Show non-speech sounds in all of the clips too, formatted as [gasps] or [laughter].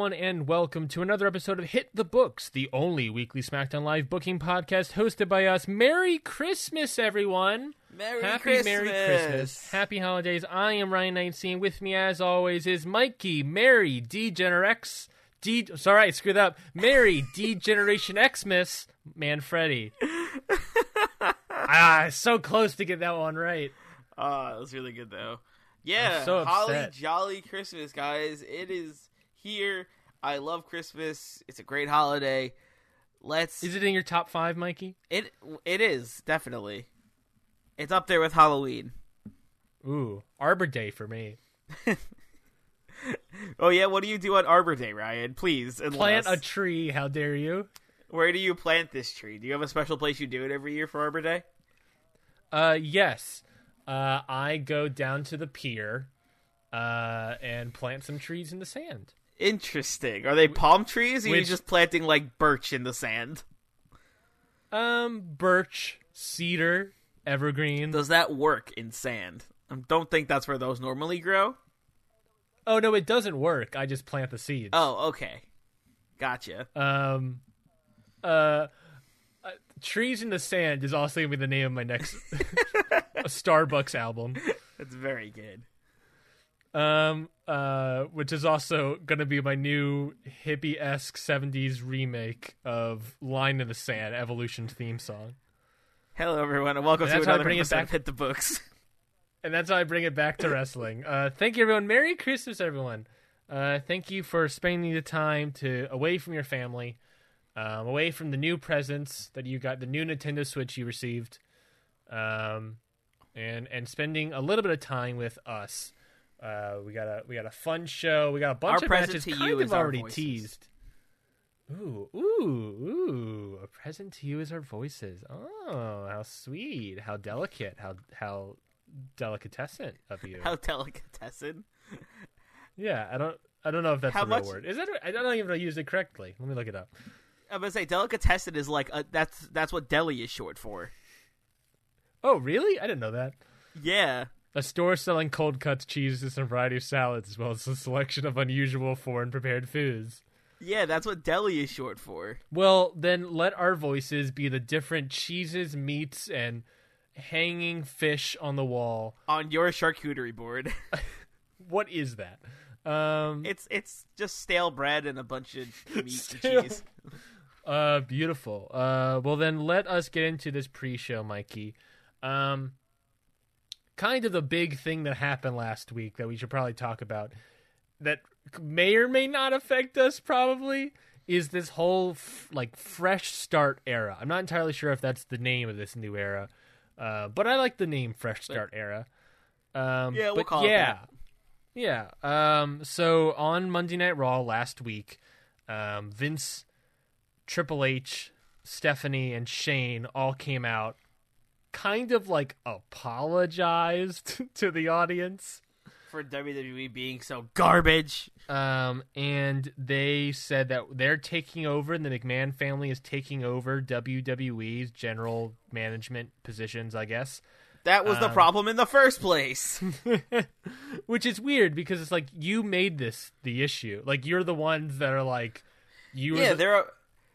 Everyone, and welcome to another episode of Hit the Books, the only weekly SmackDown Live booking podcast hosted by us. Merry Christmas, everyone! Merry Happy Christmas. Merry Christmas. Happy holidays. I am Ryan 19. With me, as always, is Mikey, Mary, Degenerex, D. Sorry, I screwed up. Mary, [laughs] Degeneration Xmas, Manfredi. [laughs] ah, so close to get that one right. Oh, that was really good though. Yeah, so holly jolly Christmas, guys. It is here. I love Christmas. It's a great holiday. Let's Is it in your top five, Mikey? it it is definitely. It's up there with Halloween. Ooh, Arbor Day for me. [laughs] Oh yeah, what do you do on Arbor Day, Ryan? Please enlighten Plant a tree. How dare you? Where do you plant this tree? Do you have a special place you do it every year for Arbor Day? Uh, yes. Uh, I go down to the pier, uh, and plant some trees in the sand. Interesting. Are they palm trees, or are you just planting like birch in the sand? Um, birch, cedar, evergreen. Does that work in sand? I don't think that's where those normally grow. Oh no, it doesn't work. I just plant the seeds. Oh, okay. Gotcha. Um, uh, uh, trees in the sand is also gonna be the name of my next [laughs] [laughs] Starbucks album. That's very good. Um, uh, which is also gonna be my new hippie esque '70s remake of "Line in the Sand" Evolution theme song. Hello, everyone, and welcome And to that's how I another bring it back- Hit the Books. [laughs] And that's how I bring it back to wrestling. Uh, thank you, everyone. Merry Christmas, everyone. Uh, thank you for spending the time to away from your family, um, away from the new presents that you got, the new Nintendo Switch you received, um, and and spending a little bit of time with us. Uh, we got a we got a fun show. We got a bunch Our of matches to kind you of is already teased. Ooh, ooh, ooh! A present to you is our voices. Oh, how sweet! How delicate! How how delicatessen of you. How delicatessen. yeah, I don't I don't know if that's How the real much- word. Is that? I don't even know if I used it correctly. Let me look it up. I'm gonna say delicatessen is like a, that's that's what deli is short for. Oh, really? I didn't know that. Yeah. A store selling cold cuts, cheeses, and a variety of salads, as well as a selection of unusual foreign prepared foods. Yeah, that's what deli is short for. Well, then let our voices be the different cheeses, meats, and hanging fish on the wall. On your charcuterie board. [laughs] What is that? Um, it's it's just stale bread and a bunch of [laughs] meat Stale- and cheese. Uh, beautiful. Uh, well then let us get into this pre-show, Mikey. Um, kind of the big thing that happened last week that we should probably talk about that may or may not affect us. Probably is this whole f- like fresh start era. I'm not entirely sure if that's the name of this new era, uh, but I like the name fresh start era. Um, Yeah, we'll call it yeah, that. yeah. Um, so on Monday Night Raw last week, um, Vince, Triple H, Stephanie, and Shane all came out, kind of like apologized [laughs] to the audience. For WWE being so garbage. Um, and they said that they're taking over, and the McMahon family is taking over WWE's general management positions, I guess. That was the Um, problem in the first place. [laughs] Which is weird because it's like you made this the issue. Like you're the ones that are like, you. yeah, the- they're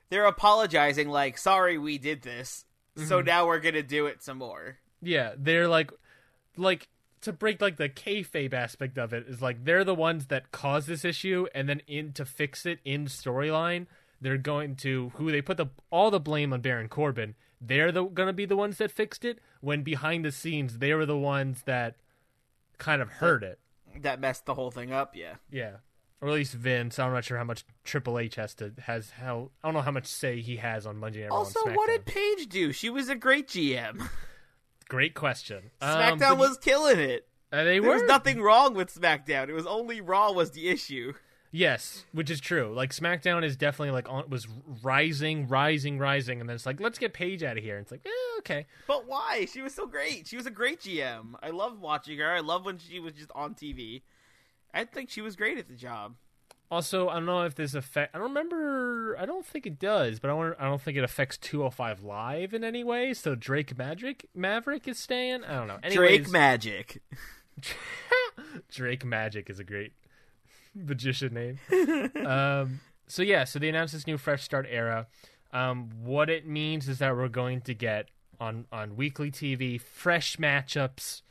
they're apologizing like, "Sorry, we did this." So Mm-hmm. now we're gonna do it some more. Yeah, they're like, like to break like the kayfabe aspect of it is like they're the ones that cause this issue, and then in to fix it in storyline, they're going to who they put the all the blame on Baron Corbin. They're the gonna be the ones that fixed it when behind the scenes they were the ones that kind of hurt it. That messed the whole thing up. Yeah. Yeah. Or at least Vince. I'm not sure how much Triple H has to has how I don't know how much say he has on Monday Night Raw. Also, what did Paige do? She was a great GM. Great question. Um, SmackDown but was killing it. uh, they There was nothing wrong with SmackDown. It was only Raw was the issue. yes, which is true. Like SmackDown is definitely like on was rising, rising, rising, and then it's like let's get Paige out of here. And it's like eh, okay, But why? She was so great. She was a great GM. I love watching her. I love when she was just on TV. I think she was great at the job. Also, I don't know if this affect. I don't remember. I don't think it does, but I wonder. I don't think it affects 205 Live in any way. So Drake Magic Maverick is staying. I don't know. Anyways, Drake Magic. [laughs] Drake Magic is a great magician name. [laughs] um, so yeah, so they announced this new Fresh Start era. Um, what it means is that we're going to get on on weekly TV fresh matchups.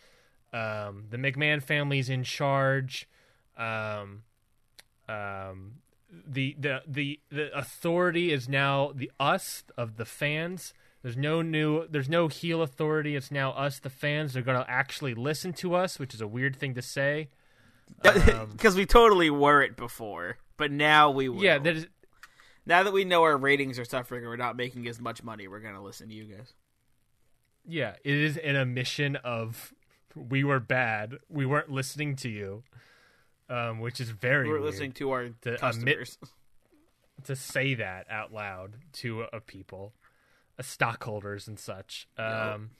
Um, the McMahon family's in charge. Um, um, the, the the the authority is now the us of the fans. There's no new. There's no heel authority. It's now us, the fans. They're going to actually listen to us, which is a weird thing to say. Um, [laughs] Because we totally were it before, but now we will. yeah, that is, now that we know our ratings are suffering and we're not making as much money, we're gonna listen to you guys. yeah. It is an admission of we were bad. We weren't listening to you, um, which is very We're listening to our To admit- [laughs] to say that out loud to a people, uh, stockholders and such. Um,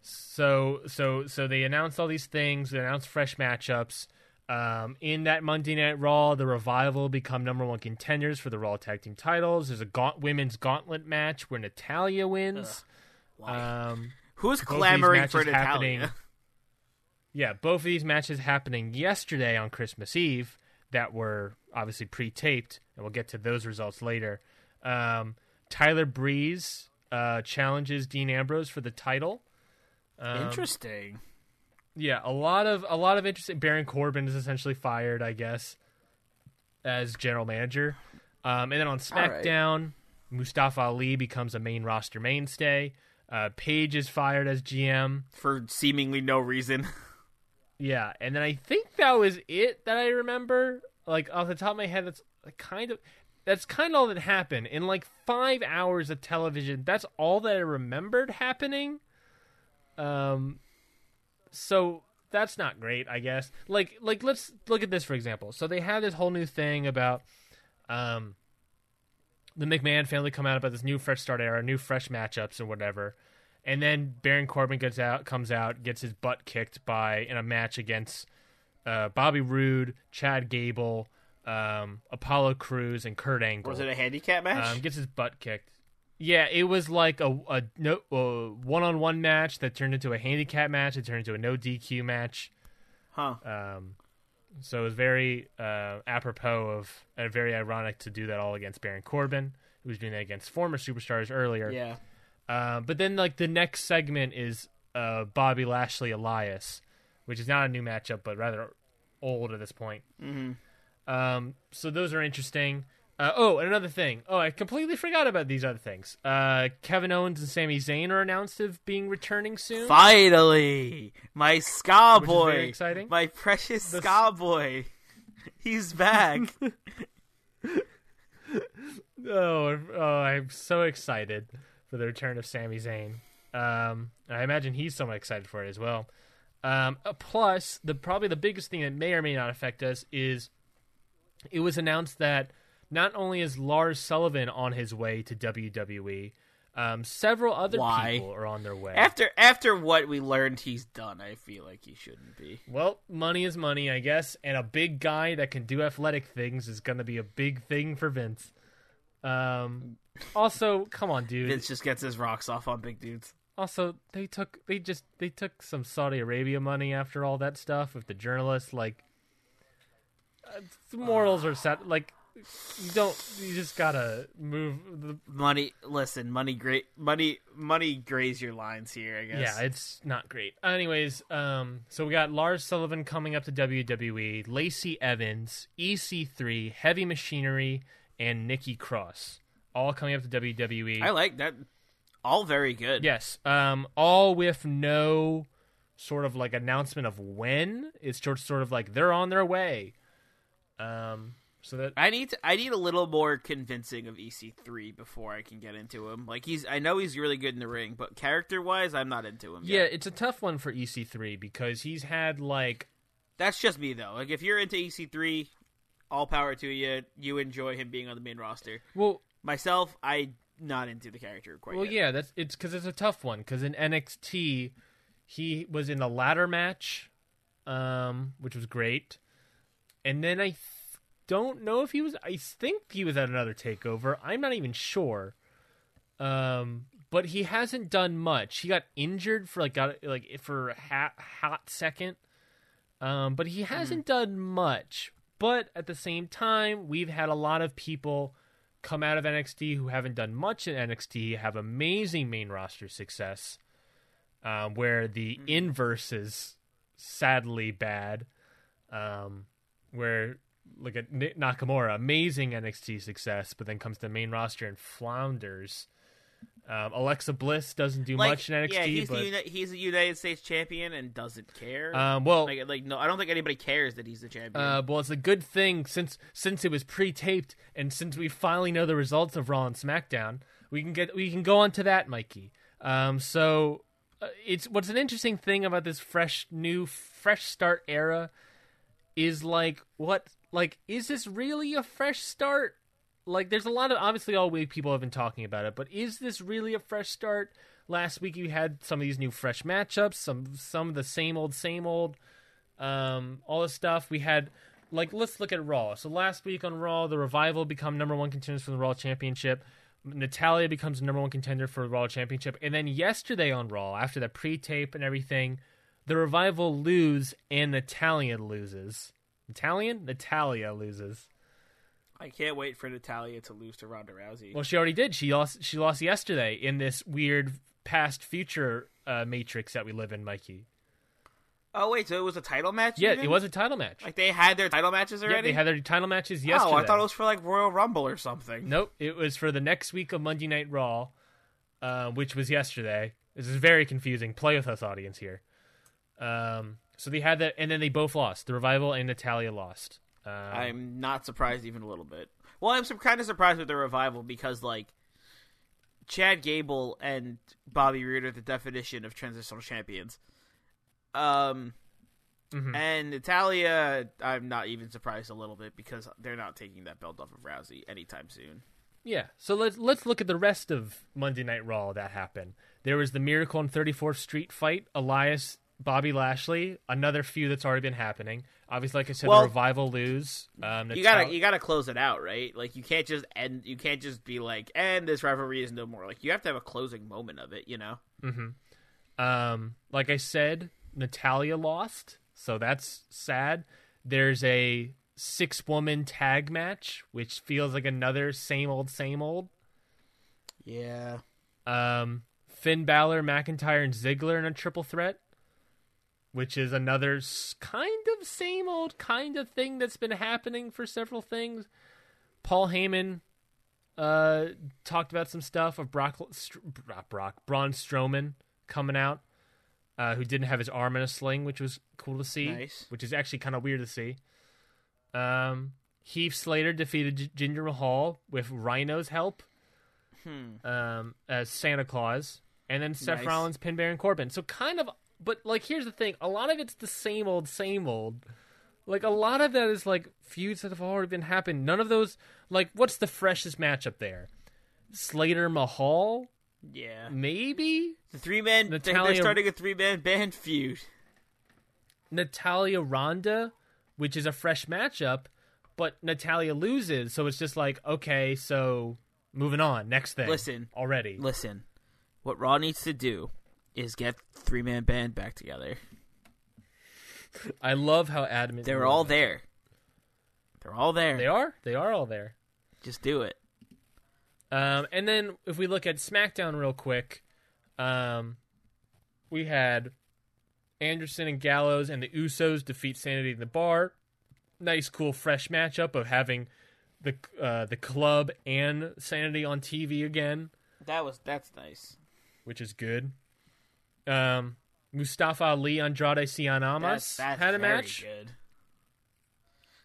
so so so they announced all these things. They announced fresh matchups. Um, in that Monday Night Raw, the Revival become number one contenders for the Raw Tag Team titles. There's a gaunt- women's gauntlet match where Natalya wins. Um, Who's clamoring for Natalya? [laughs] yeah, both of these matches happening yesterday on Christmas Eve that were obviously pre-taped, and we'll get to those results later. Um, Tyler Breeze uh, challenges Dean Ambrose for the title. Um, Interesting. yeah, a lot of a lot of interesting. Baron Corbin is essentially fired, I guess, as general manager. Um, and then on All right. SmackDown, Mustafa Ali becomes a main roster mainstay. Uh, Paige is fired as GM. For seemingly no reason. [laughs] Yeah, and then I think that was it that I remember. Like off the top of my head, that's kind of that's kind of all that happened in like five hours of television. That's all that I remembered happening. Um, so that's not great, I guess. Like like let's look at this for example. So they have this whole new thing about um the McMahon family come out about this new fresh start era, new fresh matchups or whatever. And then Baron Corbin gets out, comes out, gets his butt kicked by in a match against uh, Bobby Roode, Chad Gable, um, Apollo Crews, and Kurt Angle. Was it a handicap match? Um, gets his butt kicked. Yeah, it was like a a no a one-on-one match that turned into a handicap match. It turned into a no DQ match. huh. Um, so it was very uh, apropos of and very ironic to do that all against Baron Corbin, who was doing that against former superstars earlier. Yeah. Uh, but then like the next segment is uh, Bobby Lashley Elias, which is not a new matchup, but rather old at this point. hmm Um, so those are interesting. Uh, oh, and another thing. Oh, I completely forgot about these other things. Uh, Kevin Owens and Sami Zayn are announced of being returning soon. Finally, my ska Which boy, very exciting. my precious The- ska boy, he's back. [laughs] Oh, oh, I'm so excited for the return of Sami Zayn. Um, I imagine he's somewhat excited for it as well. Um, uh, plus, the probably the biggest thing that may or may not affect us is it was announced that not only is Lars Sullivan on his way to WWE, um, several other Why? people are on their way. after after what we learned he's done, I feel like he shouldn't be. Well, money is money, I guess, and a big guy that can do athletic things is going to be a big thing for Vince. Um, also, come on, dude. Vince just gets his rocks off on big dudes. Also, they took they just they took some Saudi Arabia money after all that stuff with the journalists. Like, uh, morals are set. Like, you don't. You just gotta move. The, Money, listen, money, great money, money graze your lines here. I guess. yeah, it's not great. Anyways, um, so we got Lars Sullivan coming up to WWE, Lacey Evans, EC3, Heavy Machinery, and Nikki Cross, all coming up to WWE. I like that. All very good. Yes. Um, all with no sort of like announcement of when. It's just sort of like they're on their way. Um, so that I need to, I need a little more convincing of EC3 before I can get into him. Like he's I know he's really good in the ring, but character wise, I'm not into him. yeah, yet. it's a tough one for EC3 because he's had like that's just me though. Like if you're into EC3, all power to you. You enjoy him being on the main roster. well, Myself, I not into the character quite well, yet. yeah, that's it's because it's a tough one because in NXT he was in the ladder match, um, which was great, and then I th- don't know if he was. I think he was at another takeover. I'm not even sure. Um, but he hasn't done much. He got injured for like got like for a ha- hot second. Um, but he hasn't done much. But at the same time, we've had a lot of people come out of NXT who haven't done much in NXT have amazing main roster success. Um, where the inverse is sadly bad. Um, where look at Nakamura, amazing NXT success, but then comes to the main roster and flounders. Um, Alexa Bliss doesn't do Like, much in NXT, yeah, he's but uni- he's a United States champion and doesn't care. um, well, like, like no, I don't think anybody cares that he's the champion. Uh, well, it's a good thing since since it was pre-taped and since we finally know the results of Raw and SmackDown, we can get we can go on to that, Mikey. Um, so uh, it's what's an interesting thing about this fresh new fresh start era is like what like is this really a fresh start? Like there's a lot of obviously all week people have been talking about it, but is this really a fresh start? Last week you had some of these new fresh matchups, some some of the same old same old um, all this stuff. We had like let's look at Raw. So last week on Raw, the Revival become number one contenders for the Raw Championship. Natalya becomes number one contender for the Raw Championship, and then yesterday on Raw, after the pre-tape and everything, the Revival lose and Natalya loses. Italian? Natalya loses. I can't wait for Natalya to lose to Ronda Rousey. Well, she already did. She lost. She lost yesterday in this weird past future uh, matrix that we live in, Mikey. oh wait, so it was a title match? Yeah, even? it was a title match. Like they had their title matches already. Yeah, they had their title matches yesterday. Oh, I thought it was for like Royal Rumble or something. Nope, it was for the next week of Monday Night Raw, uh, which was yesterday. This is very confusing. Play with us, audience here. Um, so they had that, and then they both lost. The Revival and Natalya lost. Um, I'm not surprised even a little bit. Well, I'm some kind of surprised with the revival because like Chad Gable and Bobby Roode are the definition of transitional champions. Um, Mhm. and Natalya, I'm not even surprised a little bit because they're not taking that belt off of Rousey anytime soon. yeah. So let's let's look at the rest of Monday Night Raw that happened. There was the Miracle on 34th Street fight. Elias, Bobby Lashley, another feud that's already been happening. Obviously, like I said, Well, the Revival lose. Um, You gotta you gotta close it out, right? Like you can't just end. You can't just be like, and this rivalry is no more. Like you have to have a closing moment of it, you know. Um, like I said, Natalya lost, so that's sad. There's a six woman tag match, which feels like another same old, same old. Yeah. Um, Finn Balor, McIntyre, and Ziggler in a triple threat, which is another kind of same old kind of thing that's been happening for several things. Paul Heyman uh, talked about some stuff of Brock, Str- Brock, Braun Strowman coming out, uh, who didn't have his arm in a sling, which was cool to see. Nice. Which is actually kind of weird to see. Um, Heath Slater defeated G- Jinder Mahal with Rhino's help um, as Santa Claus, and then Seth Nice. Rollins pinned Baron Corbin. So kind of, but like here's the thing: a lot of it's the same old, same old. Like a lot of that is like feuds that have already been happened. None of those, like, what's the freshest matchup there? Slater Mahal, Yeah. maybe The three man. They're Natalya- starting a three man band feud. Natalya Ronda, which is a fresh matchup, but Natalya loses, so it's just like okay, so moving on, next thing. Listen. already. Listen, what Raw needs to do is get three man band back together. I love how adamant They're are all there. They're all there. They are. They are all there. Just do it. Um, and then if we look at SmackDown real quick, um, we had Anderson and Gallows and the Usos defeat Sanity in the Bar. Nice, cool, fresh matchup of having the uh, the club and Sanity on TV again, That was that's nice. which is good. Um, Mustafa Ali Andrade Cien That's, Almas that's had a match. Good.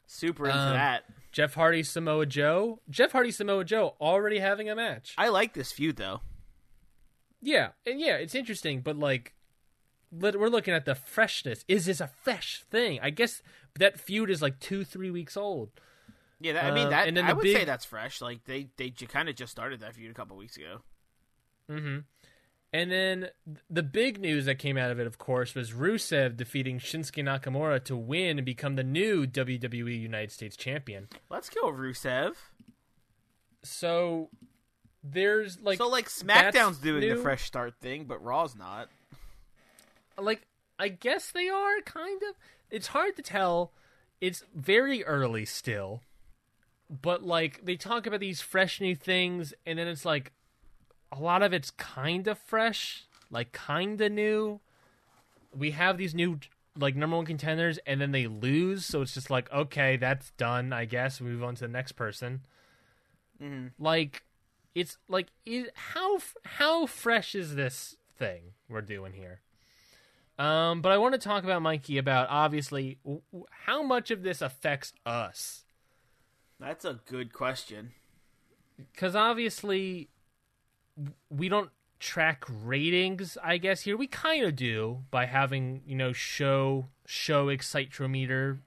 Super into Um, that. Jeff Hardy, Samoa Joe. Jeff Hardy, Samoa Joe already having a match. I like this feud though. Yeah, and yeah, it's interesting, but like, we're looking at the freshness. Is this a fresh thing? I guess that feud is like two, three weeks old. Yeah, that, I mean Um, that. and then I would say that's fresh. Like they they kind of just started that feud a couple weeks ago. Mm-hmm. And then the big news that came out of it, of course, was Rusev defeating Shinsuke Nakamura to win and become the new WWE United States Champion. Let's go, Rusev. So there's like so like SmackDown's doing the fresh start thing, but Raw's not. like I guess they are kind of. It's hard to tell. It's very early still. But like they talk about these fresh new things and then it's like a lot of it's kind of fresh, like kind of new. We have these new like number 1 contenders and then they lose, so it's just like okay, that's done, I guess. We move on to the next person. Like it's like it, how how fresh is this thing we're doing here? Um, but I want to talk about Mikey about obviously w- w- how much of this affects us That's a good question. because obviously we don't track ratings. I guess here we kind of do by having you know show show excitometer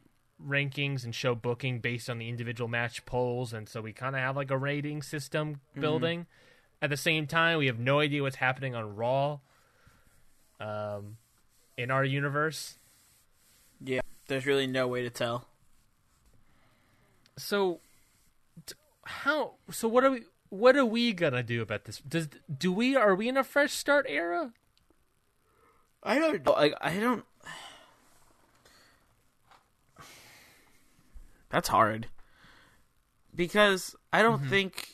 rankings and show booking based on the individual match polls, and so we kind of have like a rating system building. At the same time, we have no idea what's happening on Raw. Um, in our universe. Yeah, there's really no way to tell. so how so what are we what are we gonna do about this does do we are we in a fresh start era I don't. Like I don't. That's hard because I don't think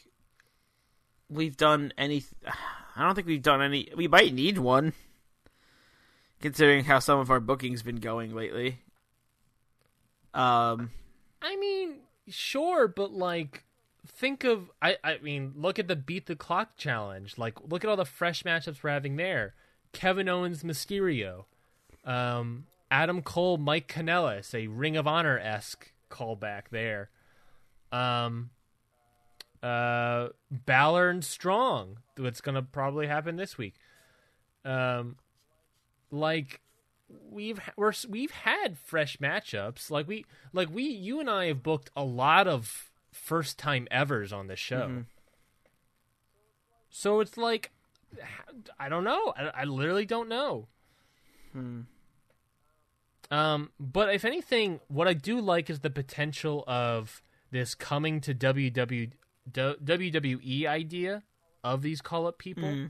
we've done any. I don't think we've done any. We might need one, considering how some of our bookings been going lately. Um. i mean sure but like think of i i mean look at the beat the clock challenge like look at all the fresh matchups we're having there kevin owens mysterio um adam cole mike Kanellis, a ring of honor-esque callback there um uh Balor and Strong. What's gonna probably happen this week. Um, like we've we're we've had fresh matchups. Like we like we you and I have booked a lot of first time evers on this show. So it's like I don't know. I, I literally don't know. Hmm. Um, but if anything, what I do like is the potential of this coming to WW, WWE idea of these call up people.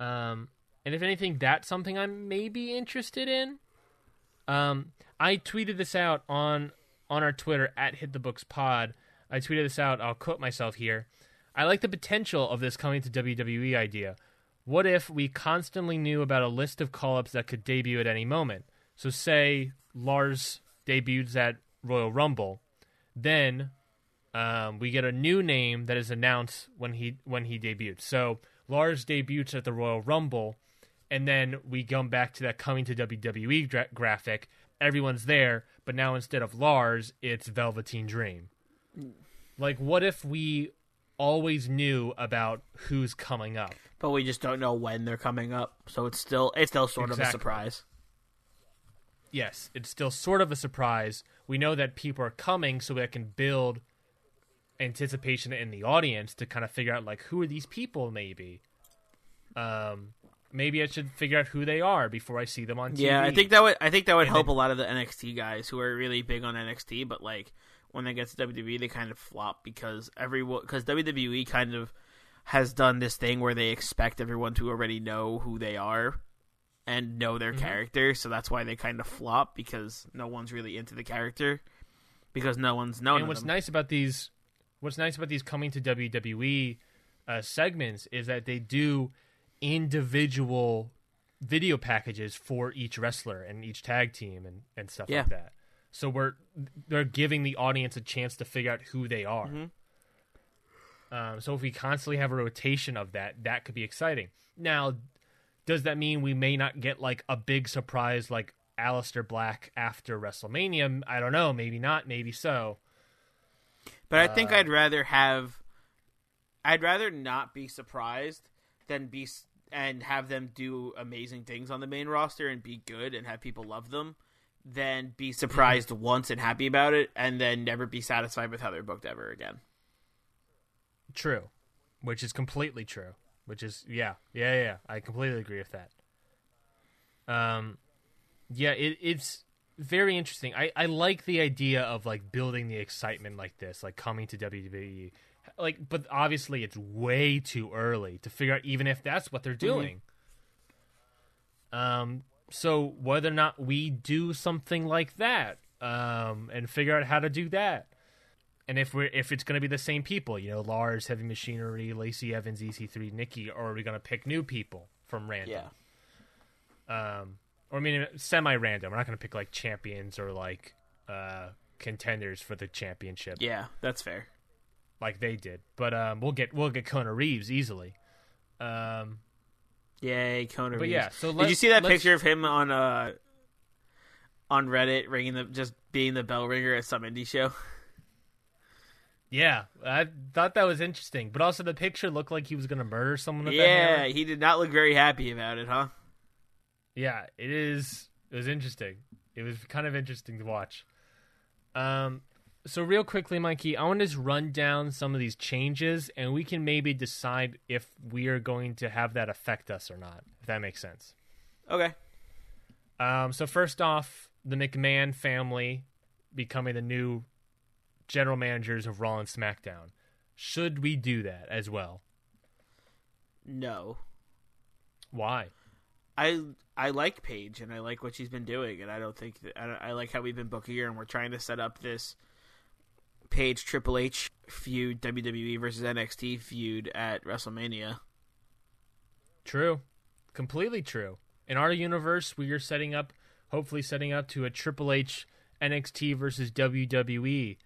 Um, and if anything, that's something I'm maybe interested in. Um, I tweeted this out on on our Twitter at Hit the Books Pod. I tweeted this out. I'll quote myself here. I like the potential of this coming to WWE idea. What if we constantly knew about a list of call ups that could debut at any moment? So, say Lars debuts at Royal Rumble, then um, we get a new name that is announced when he when he debuts. So Lars debuts at the Royal Rumble, and then we come back to that coming to WWE gra- graphic. Everyone's there, but now instead of Lars, it's Velveteen Dream. Like, what if we always knew about who's coming up? but we just don't know when they're coming up, so it's still it's still sort of a surprise. yes, it's still sort of a surprise. We know that people are coming, so that can build anticipation in the audience to kind of figure out like who are these people. Maybe, um, maybe I should figure out who they are before I see them on TV. Yeah, I think that would I think that would And help then- a lot of the NXT guys who are really big on NXT, but like when they get to WWE, they kind of flop because everyone because WWE kind of has done this thing where they expect everyone to already know who they are and know their Mm-hmm. character, so that's why they kind of flop because no one's really into the character because no one's known and what's them. nice about these what's nice about these coming to WWE uh, segments is that they do individual video packages for each wrestler and each tag team and, and stuff Yeah. like that. So we're they're giving the audience a chance to figure out who they are. Um, so if we constantly have a rotation of that, that could be exciting. Now, does that mean we may not get like a big surprise like Aleister Black after WrestleMania. I don't know, maybe not, maybe so. But I think I'd rather have. I'd rather not be surprised than be and have them do amazing things on the main roster and be good and have people love them, than be surprised once and happy about it and then never be satisfied with how they're booked ever again. True, which is completely true. Which is yeah, yeah, yeah. I completely agree with that. Um, yeah, it, it's very interesting. I I like the idea of like building the excitement like this, like coming to WWE. Like, but obviously it's way too early to figure out even if that's what they're doing. Um, so whether or not we do something like that, um, and figure out how to do that and if we're if it's going to be the same people, you know, Lars, Heavy Machinery, Lacey Evans, EC3, Nikki, or are we going to pick new people from random? yeah Um, or I mean, semi-random. We're not going to pick like champions or like uh, contenders for the championship, Yeah, that's fair. Like they did. But um, we'll get we'll get Kona Reeves easily. Um, Yay, Kona Reeves. yeah, so did you see that picture of him on uh on Reddit ringing the just being the bell ringer at some indie show? [laughs] yeah, I thought that was interesting. But also, the picture looked like he was going to murder someone yeah, he did not look very happy about it, huh? Yeah, it is. It was interesting. It was kind of interesting to watch. Um, so real quickly, Mikey, I want to just run down some of these changes, and we can maybe decide if we are going to have that affect us or not. If that makes sense. Okay. Um, so first off, the McMahon family becoming the new general managers of Raw and SmackDown. Should we do that as well? No. Why? I I like Paige and I like what she's been doing and I don't think that, I, don't- I like how we've been booking her and we're trying to set up this Paige Triple H feud WWE versus NXT feud at WrestleMania. True. Completely true. In our universe, we are setting up, hopefully setting up to a Triple H NXT versus WWE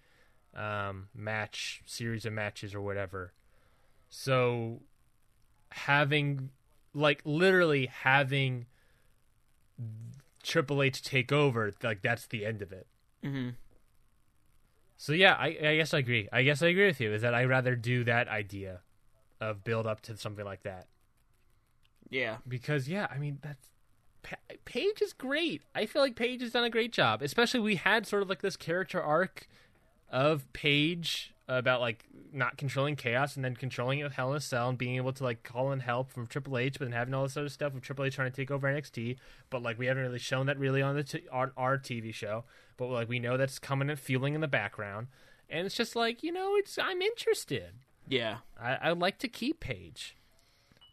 um, match, series of matches or whatever. So having, like, literally having Triple H take over, like, that's the end of it. Mm-hmm. So yeah, I, I guess I agree. I guess I agree with you. Is that I rather do that idea of build up to something like that Yeah. because yeah, I mean that's Pa- Paige is great. I feel like Paige has done a great job. Especially we had sort of like this character arc of Paige about like not controlling chaos and then controlling it with Hell in a Cell and being able to like call in help from Triple H, but then having all this other stuff with Triple H trying to take over NXT. But like we haven't really shown that really on the t- on our TV show. But like we know that's coming and fueling in the background, and it's just like you know it's I'm interested. Yeah. I, I like to keep Paige.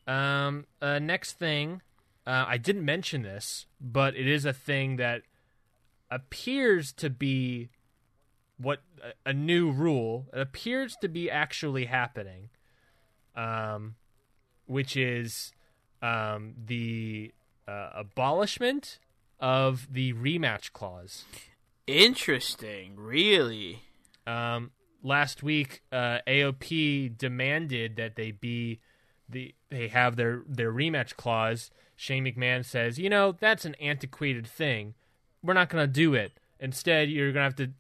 Um, uh, next thing, uh, I didn't mention this, but it is a thing that appears to be what a, new rule. It appears to be actually happening, um, which is um, the uh, abolishment of the rematch clause. Interesting. Really. Um, last week, uh, AOP demanded that they be the they have their their rematch clause. Shane McMahon says, you know, that's an antiquated thing. We're not going to do it. Instead, you're going to have to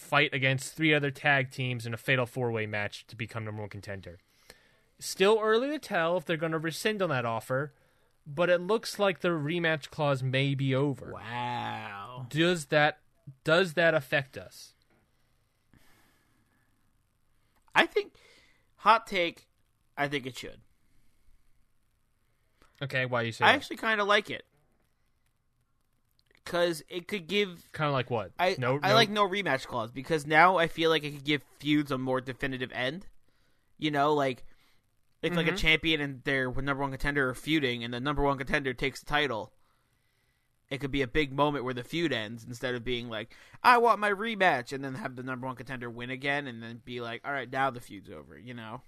fight against three other tag teams in a fatal four way match to become number one contender. Still early to tell if they're going to rescind on that offer, but it looks like the rematch clause may be over. Wow. Does that does that affect us? I think hot take. I think it should. Okay, why you say I that? actually kind of like it because it could give. Kind of like what? I no, I no- like no rematch clause because now I feel like it could give feuds a more definitive end. You know, like if like a Mhm. champion and their number one contender are feuding, and the number one contender takes the title. It could be a big moment where the feud ends instead of being like, "I want my rematch," and then have the number one contender win again, and then be like, "All right, now the feud's over." You know?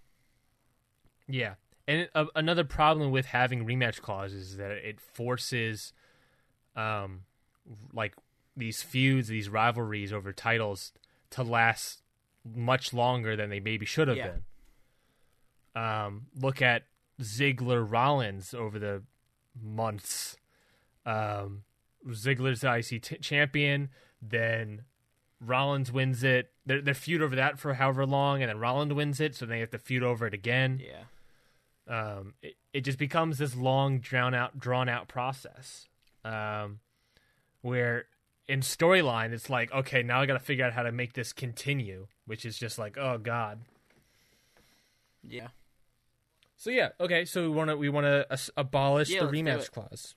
Yeah, and a, another problem with having rematch clauses is that it forces, um, like these feuds, these rivalries over titles to last much longer than they maybe should have Yeah. been. Um, look at Ziggler Rollins over the months. Um, Ziggler's the IC t- champion, then Rollins wins it. They're, they're feud over that for however long, and then Rollins wins it, so they have to feud over it again. Yeah. Um, it, it just becomes this long, drawn out, drawn out process. Um, where in storyline, it's like, okay, now I got to figure out how to make this continue, which is just like, oh god. Yeah. So yeah, okay. So we want to we want to as- abolish Yeah, the rematch clause.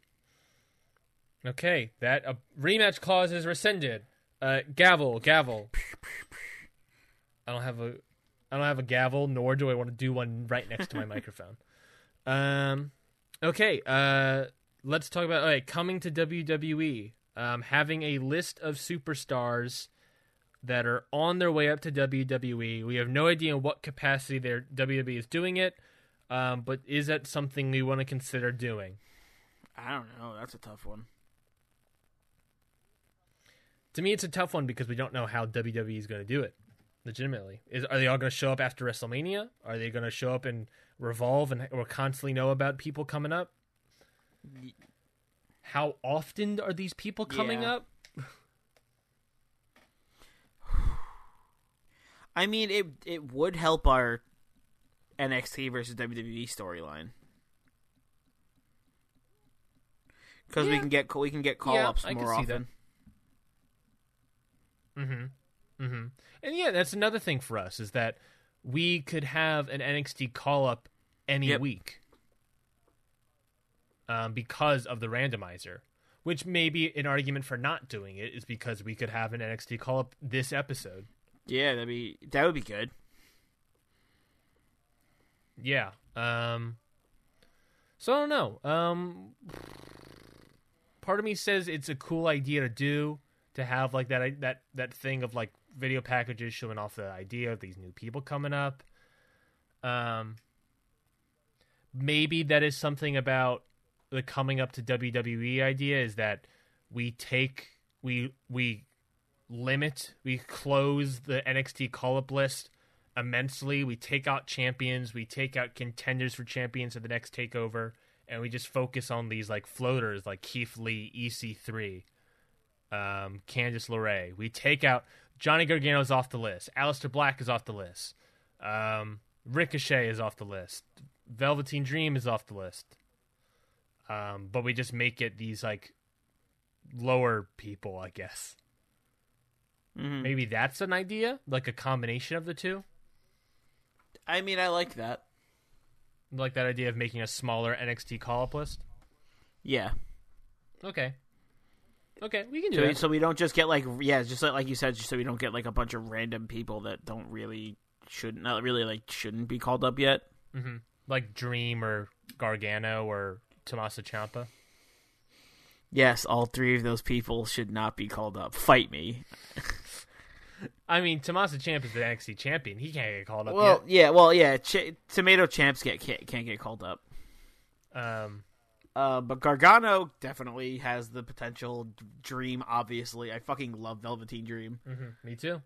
Okay, that uh, rematch clause is rescinded. Uh, gavel, gavel. I don't have a, I don't have a gavel, nor do I want to do one right next to my [laughs] microphone. Um, okay. Uh, let's talk about okay coming to WWE. Um, having a list of superstars that are on their way up to WWE. We have no idea in what capacity their WWE is doing it, um, but is that something we want to consider doing? I don't know. That's a tough one. To me, it's a tough one because we don't know how WWE is going to do it. Legitimately, is are they all going to show up after WrestleMania? Are they going to show up and revolve and or constantly know about people coming up? How often are these people coming Yeah. up? [sighs] I mean, it it would help our NXT versus WWE storyline because we can get we can get call Yeah, ups I can more often. Mm-hmm. Mm-hmm. And yeah, that's another thing for us is that we could have an NXT call up any Yep. week. Um, because of the randomizer. Which may be an argument for not doing it is because we could have an NXT call up this episode. Yeah, that'd be that would be good. Yeah. Um so I don't know. Um part of me says it's a cool idea to do to have like that that that thing of like video packages showing off the idea of these new people coming up. Um maybe that is something about the coming up to WWE idea is that we take we we limit we close the NXT call up list immensely. We take out champions, we take out contenders for champions at the next takeover, and we just focus on these like floaters like Keith Lee, EC3, um, Candice LeRae. We take out Johnny Gargano's off the list. Aleister Black is off the list. Um, Ricochet is off the list. Velveteen Dream is off the list. Um, but we just make it these like lower people, I guess. Mhm. Maybe that's an idea, like a combination of the two. I mean, I like that. Like that idea of making a smaller NXT call up list. Yeah. Okay. Okay, we can do So, it. so we don't just get like yeah, just like, like you said, just so we don't get like a bunch of random people that don't really should not really like shouldn't be called up yet. hmm Like Dream or Gargano or Tommaso Ciampa? Yes, all three of those people should not be called up. Fight me. I mean, Tommaso Ciampa is the NXT champion. He can't get called up Well, yeah, well, yeah. Ch- tomato champs get can't, can't get called up. Um, Uh, but Gargano definitely has the potential. Dream, obviously, I fucking love Velveteen Dream. mhm, me too.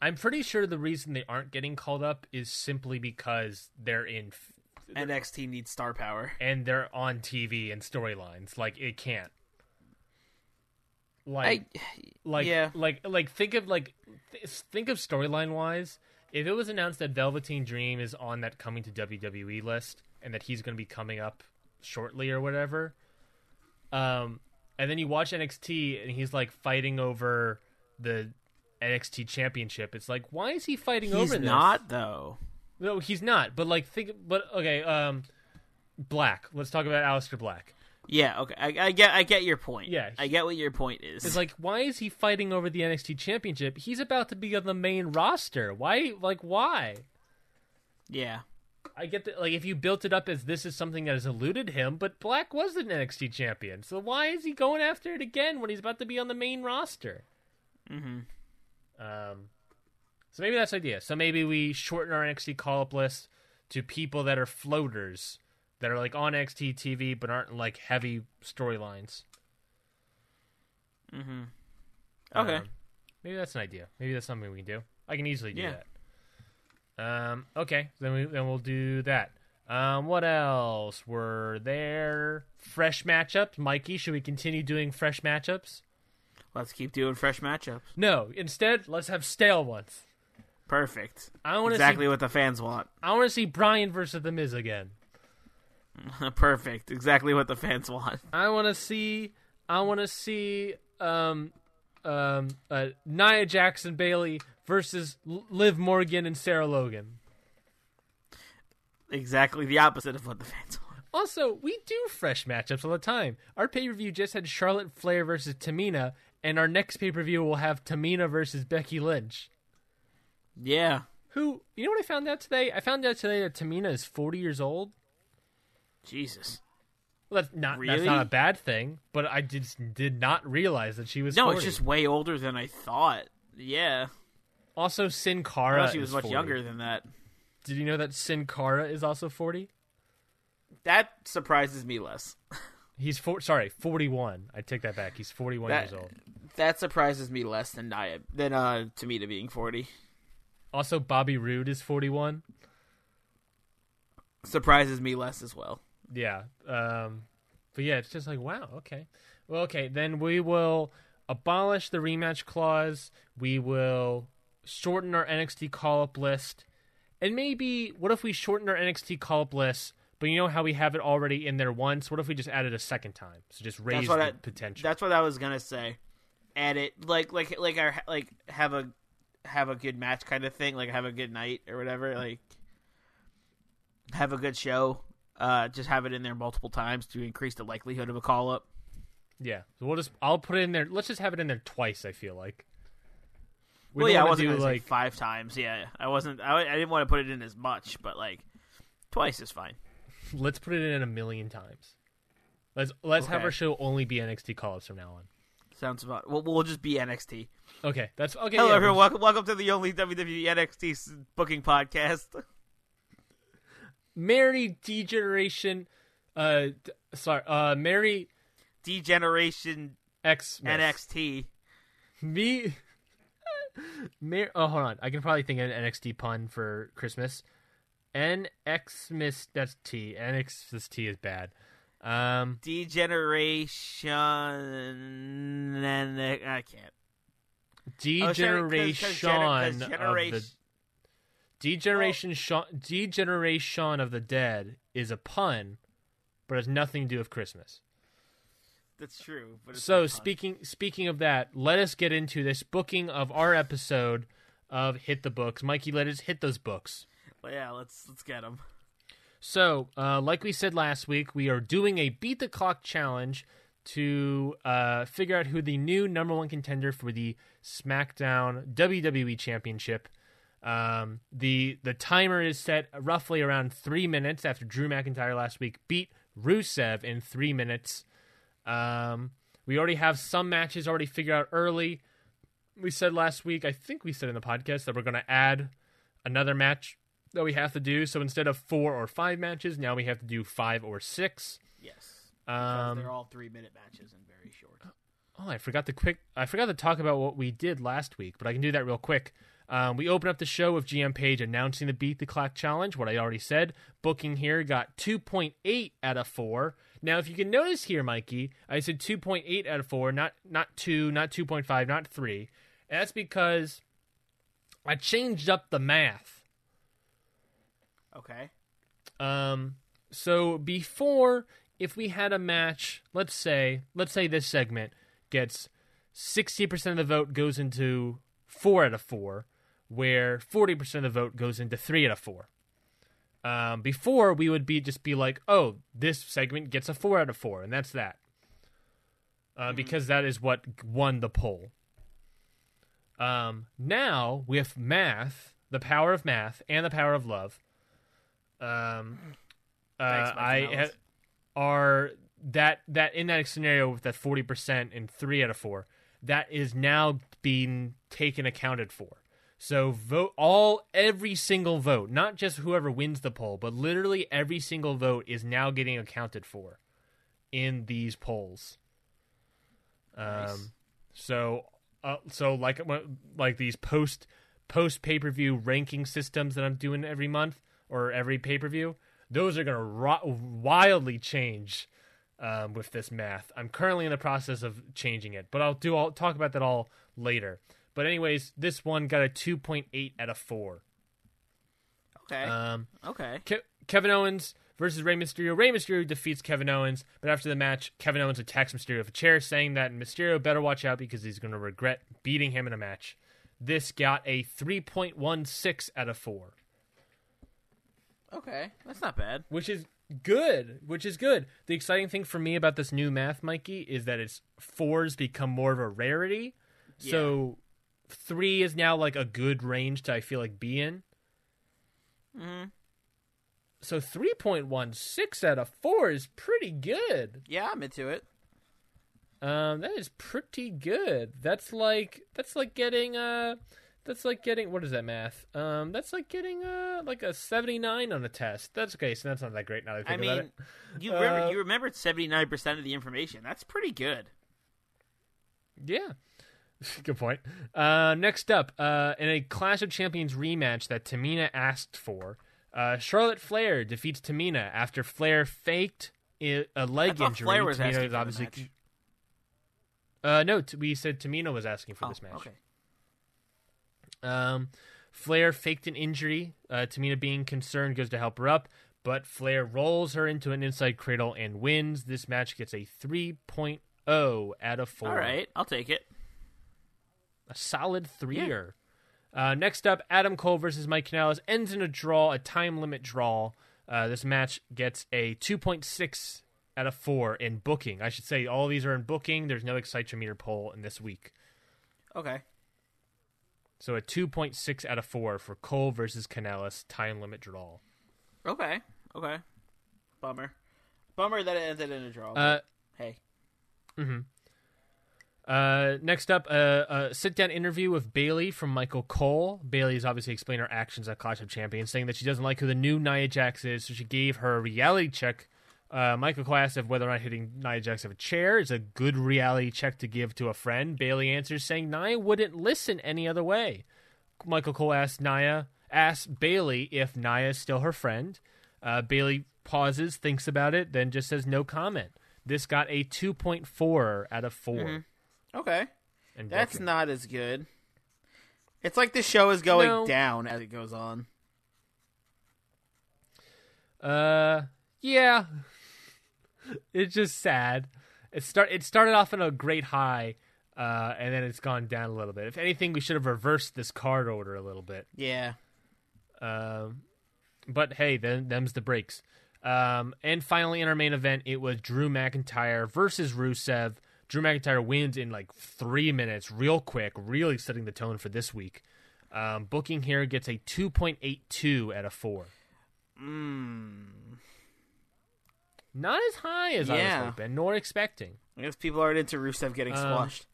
I'm pretty sure the reason they aren't getting called up is simply because they're in f- NXT needs star power. and they're on TV and storylines. Like it can't. Like I, like yeah. like like think of like th- think of storyline wise if it was announced that velveteen dream is on that coming to wwe list and that he's going to be coming up shortly or whatever um and then you watch nxt and he's like fighting over the nxt championship it's like why is he fighting he's over this not though. No he's not but like think but okay um black let's talk about Aleister black Yeah, okay. I, I get I get your point. Yeah, I get what your point is. It's like, why is he fighting over the NXT championship? He's about to be on the main roster. Why? Like, why? yeah. I get that. Like, if you built it up as this is something that has eluded him, but Black was the NXT champion, so why is he going after it again when he's about to be on the main roster? Mm-hmm. Um, so maybe that's the idea. So maybe we shorten our NXT call up list to people that are floaters that are like on NXT TV but aren't like heavy storylines. Mm-hmm. Okay. Um, maybe that's an idea. Maybe that's something we can do. I can easily do Yeah. that. Um, okay, then we then we'll do that. Um, what else were there? Fresh matchups. Mikey, should we continue doing fresh matchups? Let's keep doing fresh matchups. No. Instead, let's have stale ones. Perfect. I want Exactly see. what the fans want. [laughs] I want to see Brian versus the Miz again. Perfect. Exactly what the fans want. I want to see. I want to see. Um, um, uh, Nia Jackson Bayley versus Liv Morgan and Sarah Logan. Exactly the opposite of what the fans want. Also, we do fresh matchups all the time. Our pay per view just had Charlotte Flair versus Tamina, and our next pay per view will have Tamina versus Becky Lynch. Yeah. Who, you know what I found out today? I found out today that Tamina is 40 years old. Jesus. Well, that's not that's not a bad thing, but I just did not realize that she was. No, 40. it's just way older than I thought. Yeah. also Sin Cara. thought she was much 40. younger than that. Did you know that Sin Cara is also 40? That surprises me less. [laughs] He's four. Sorry, 41. I take that back. He's 41 That- years old. That surprises me less than Nia than uh Tamina being forty. Also, Bobby Roode is 41. Surprises me less as well. Yeah. Um, but yeah, it's just like wow. Okay. Well, okay. Then we will abolish the rematch clause. We will shorten our NXT call up list, and maybe what if we shorten our NXT call up list? But you know how we have it already in there once. What if we just add it a second time? So just raise the I- potential. That's what I was gonna say. Add it like like like our like have a have a good match kind of thing. Like have a good night or whatever. Like have a good show. Uh, just have it in there multiple times to increase the likelihood of a call up. yeah. So we'll just I'll put it in there. Let's just have it in there twice. I feel like. We well, yeah, I wasn't do like five times. Yeah, I wasn't. I, I didn't want to put it in as much, but like twice is fine. [laughs] let's put it in a million times. Let's let's have our show only be NXT call ups from now on. Sounds about. We'll, we'll just be NXT. Okay, that's okay. Hello, yeah, everyone. Welcome, welcome to the only WWE NXT booking podcast. [laughs] Mary Degeneration, uh, d- sorry, uh, Mary Degeneration X NXT. Me, [laughs] Mary. Oh, hold on. I can probably think of an NXT pun for Christmas. NX Miss. That's T. NX this T is bad. Um, Degeneration. And I can't. Degeneration of the Degeneration. degeneration. Of the dead is a pun, but has nothing to do with Christmas. That's true. So speaking speaking of that, let us get into this booking of our episode of Hit the Books. Mikey, let us hit those books. Well, yeah, let's let's get them. So, uh, like we said last week, we are doing a beat the clock challenge to uh, figure out who the new number one contender for the SmackDown WWE Championship. Um, the the timer is set roughly around three minutes after Drew McIntyre last week beat Rusev in three minutes. Um, we already have some matches already figured out early. We said last week, I think we said in the podcast that we're going to add another match that we have to do. So instead of four or five matches, now we have to do five or six. Yes. Because Um, they're all three minute matches and very short. Oh, I forgot to quick. I forgot to talk about what we did last week, but I can do that real quick. Um, we open up the show with GM Paige announcing the Beat the Clock challenge. What I already said. Booking here got 2.8 out of four. Now, if you can notice here, Mikey, I said 2.8 out of four, not not two, not 2.5, not three. And that's because I changed up the math. Okay. Um, so before, if we had a match, let's say, let's say this segment gets sixty percent of the vote goes into four out of four, where forty percent of the vote goes into three out of four. Um, before we would be just be like, oh, this segment gets a four out of four, and that's that, uh, because that is what won the poll. Um, now with math, the power of math and the power of love, um, uh, Thanks, I ha- are that that in that scenario with that forty percent and three out of four, that is now being taken accounted for. So vote all every single vote, not just whoever wins the poll, but literally every single vote is now getting accounted for in these polls. Um, so uh, so like like these post post pay per view ranking systems that I'm doing every month or every pay per view. Those are going to ro- wildly change um, with this math. I'm currently in the process of changing it, but I'll do. I'll talk about that all later. But anyways, this one got a 2.8 out of four. Okay. Um, okay. Ke- Kevin Owens versus Rey Mysterio. Rey Mysterio defeats Kevin Owens, but after the match, Kevin Owens attacks Mysterio with a chair, saying that Mysterio better watch out because he's going to regret beating him in a match. This got a 3.16 out of 4, Okay. That's not bad. which is good, which is good. The exciting thing for me about this new math, Mikey, is that it's fours become more of a rarity. So 3 is now like a good range to I feel like be in. hmm So 3.16 out of 4 is pretty good. Yeah, I'm into it. Um, that is pretty good. That's like that's like getting uh that's like getting what is that math? Um, that's like getting uh like a seventy nine on a test. That's okay. So that's not that great now. That I, I mean, you remember Uh, you remembered 79% of the information. That's pretty good. Yeah. [laughs] Good point. Uh, next up, uh, in a Clash of Champions rematch that Tamina asked for, uh, Charlotte Flair defeats Tamina after Flair faked i- a leg injury. Flair was Tamina asking the obviously. Uh, no, t- we said Tamina was asking for Oh, this match. okay. Um, Flair faked an injury. Uh, Tamina, being concerned, goes to help her up, but Flair rolls her into an inside cradle and wins. This match gets a 3.0 out of 4. All right, I'll take it. A solid threer. Uh, next up, Adam Cole versus Mike Kanellis ends in a draw, a time limit draw. Uh, this match gets a 2.6 out of 4 in booking. I should say all these are in booking. There's no Excitometer poll in this week. Okay. So a 2.6 out of 4 for Cole versus Kanellis time limit draw. Okay. Okay. Bummer. Bummer that it ended in a draw. Uh, hey. Uh, next up, uh, a sit-down interview with Bayley from Michael Cole. Bayley is obviously explaining her actions at Clash of Champions, saying that she doesn't like who the new Nia Jax is, so she gave her a reality check. Uh, Michael Cole asked if whether or not hitting Nia Jax with a chair is a good reality check to give to a friend. Bayley answers, saying Nia wouldn't listen any other way. Michael Cole asks Nia, asks Bayley if Nia is still her friend. Uh, Bayley pauses, thinks about it, then just says no comment. This got a 2.4 out of 4. Okay. And That's not as good. It's like the show is going No. down as it goes on. Uh, yeah. [laughs] It's just sad. It start it started off on a great high, uh, and then it's gone down a little bit. If anything, we should have reversed this card order a little bit. Yeah. Um, but hey, then them's the breaks. Um, and finally, in our main event, it was Drew McIntyre versus Rusev. Drew McIntyre wins in like three minutes, real quick, really setting the tone for this week. Um, booking here gets a 2.82 out of 4. Mm. Not as high as I Yeah. was hoping, nor expecting. I guess people aren't into Rusev getting Um, squashed.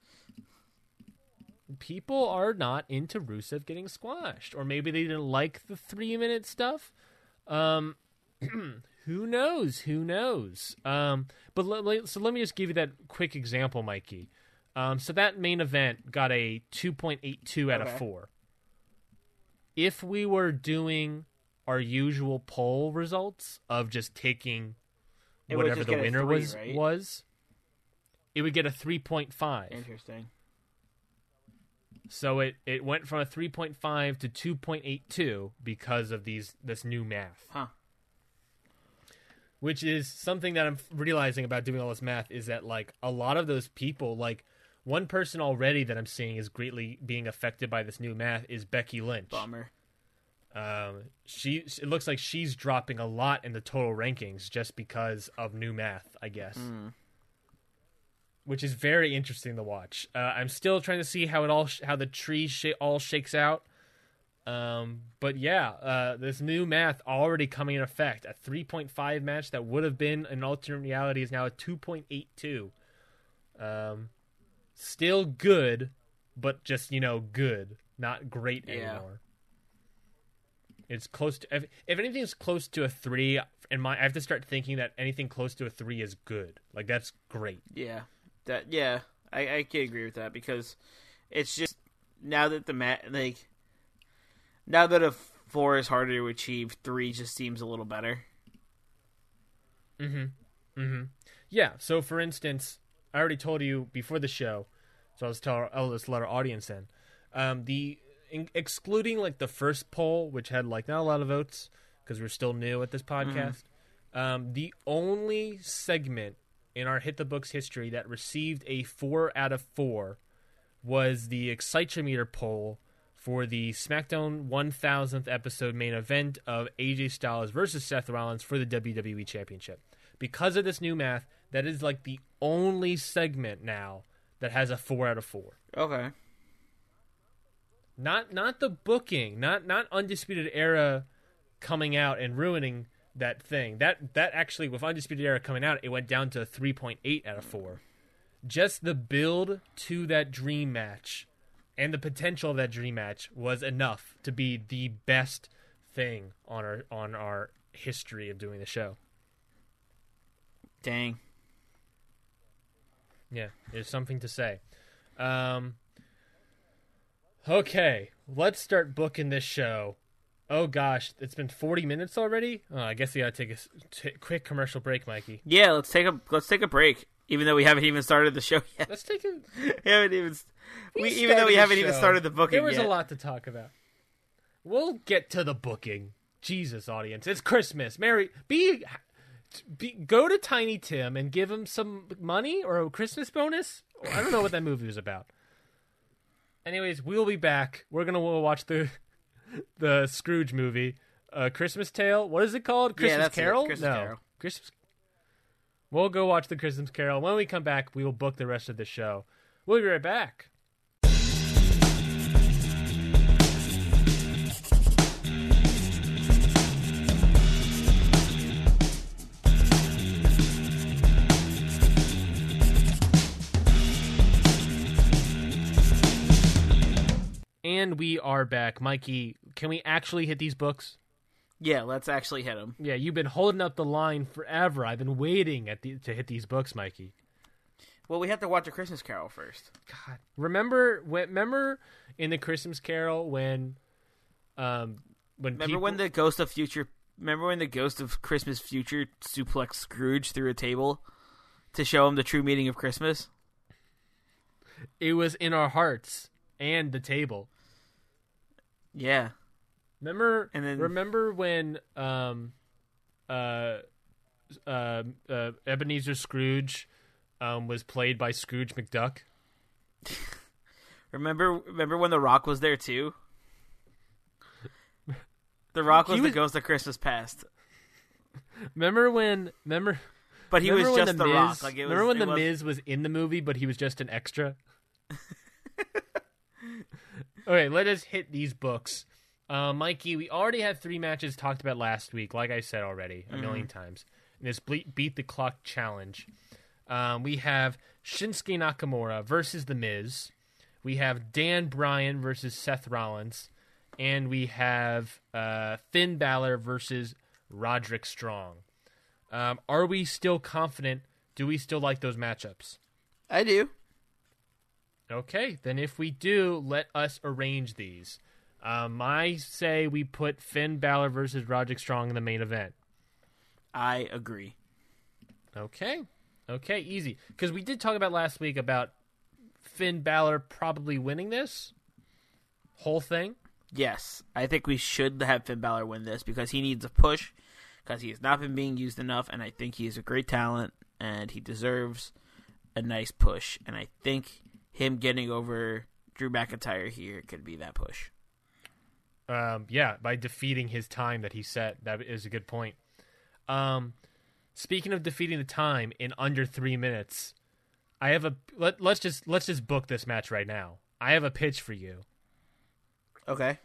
People are not into Rusev getting squashed, or maybe they didn't like the three minute stuff. Um, [clears throat] who knows? Who knows? Um, but let, so let me just give you that quick example, Mikey. Um, so that main event got a two point eight two out of four. If we were doing our usual poll results of just taking It whatever the winner three, was right? was, it would get a three point five. Interesting. So it, it went from a 3.5 to 2.82 because of these this new math. Huh. Which is something that I'm realizing about doing all this math is that like a lot of those people like one person already that I'm seeing is greatly being affected by this new math is Becky Lynch. Bummer. Um, she it looks like she's dropping a lot in the total rankings just because of new math, I guess. Which is very interesting to watch. Uh, I'm still trying to see how it all sh- how the tree sh- all shakes out. Um, but yeah, uh, this new math already coming in effect. A 3.5 match that would have been an alternate reality is now a 2.82. Um, still good, but just you know good, not great Yeah. anymore. It's close to if, if anything's close to a three. In my, I have to start thinking that anything close to a three is good. Like that's great. Yeah. That yeah, I I can agree with that because it's just now that the mat like now that a four is harder to achieve, three just seems a little better. Mm-hmm. Mm-hmm. Yeah. So, for instance, I already told you before the show, so I'll just tell I'll just let our audience in. Um, the in, excluding like the first poll, which had like not a lot of votes because we're still new at this podcast. Um, the only segment in our hit the books history that received a four out of four was the Excitometer poll for the SmackDown 1000th episode main event of AJ Styles versus Seth Rollins for the WWE Championship. Because of this new math, that is like the only segment now that has a 4 out of 4. Okay. Not not the booking, not not Undisputed Era coming out and ruining that thing. That that actually with Undisputed Era coming out, it went down to a 3.8 out of 4. Just the build to that dream match and the potential of that dream match was enough to be the best thing on our on our history of doing the show. Dang. Yeah, there's something to say. Um, okay, let's start booking this show. Oh gosh, it's been 40 minutes already. Oh, I guess we gotta take a t- quick commercial break, Mikey. Yeah, let's take a let's take a break. Even though we haven't even started the show [laughs] yet. Let's take a. we haven't even we, even though we haven't the even started the booking yet. There was yet. a lot to talk about. We'll get to the booking. Jesus, audience, it's Christmas. Mary, be, be go to Tiny Tim and give him some money or a Christmas bonus. I don't know what that movie was about. [laughs] Anyways, we'll be back. We're gonna watch the [laughs] the Scrooge movie, uh, Christmas Tale. What is it called? Christmas it, Carol? Christmas no, Carol. Christmas. We'll go watch the Christmas Carol. When we come back, we will book the rest of the show. We'll be right back. And we are back. Mikey, can we actually hit these books? Yeah, let's actually hit them. Yeah, you've been holding up the line forever. I've been waiting at the, to hit these books, Mikey. Well, we have to watch a Christmas Carol first. God, remember when? Remember in the Christmas Carol when, um, when Remember people, when the ghost of future? Remember when the ghost of Christmas future suplexed Scrooge through a table to show him the true meaning of Christmas? it was in our hearts and the table. Yeah. Remember? And then- remember when um, uh, uh, uh, Ebenezer Scrooge um was played by Scrooge McDuck. [laughs] Remember remember when The Rock was there too? The [laughs] Rock was, He the was- ghost of Christmas past. Remember when? Remember? But he remember was when just the The Miz, Rock. Like it was, remember when the was- Miz was in the movie, but he was just an extra. [laughs] okay, let us hit these books. Uh, Mikey, we already had three matches talked about last week, like I said already a million times. In this beat the clock challenge, um, we have Shinsuke Nakamura versus The Miz. We have Dan Bryan versus Seth Rollins, and we have uh, Finn Balor versus Roderick Strong. Um, are we still confident? Do we still like those matchups? I do. Okay, then if we do, let us arrange these. Um, I say we put Finn Balor versus Roderick Strong in the main event. I agree. Okay, okay, easy. Because we did talk about last week about Finn Balor probably winning this whole thing. Yes, I think we should have Finn Balor win this because he needs a push because he has not been being used enough, and I think he is a great talent and he deserves a nice push. And I think him getting over Drew McIntyre here could be that push. Um, yeah, by defeating his time that he set. That is a good point. Um, speaking of defeating the time in under three minutes, I have a let, let's just let's just book this match right now. I have a pitch for you. Okay.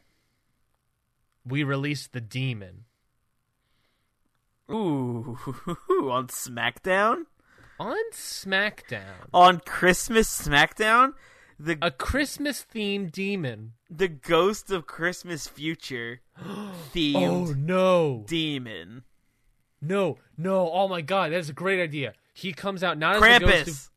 We released the demon Ooh, [laughs] on SmackDown? On SmackDown. On Christmas SmackDown? The A Christmas themed demon. the ghost of Christmas future [gasps] themed Oh no, demon. no, no! Oh my God, that's a great idea. He comes out not as the ghost of Krampus.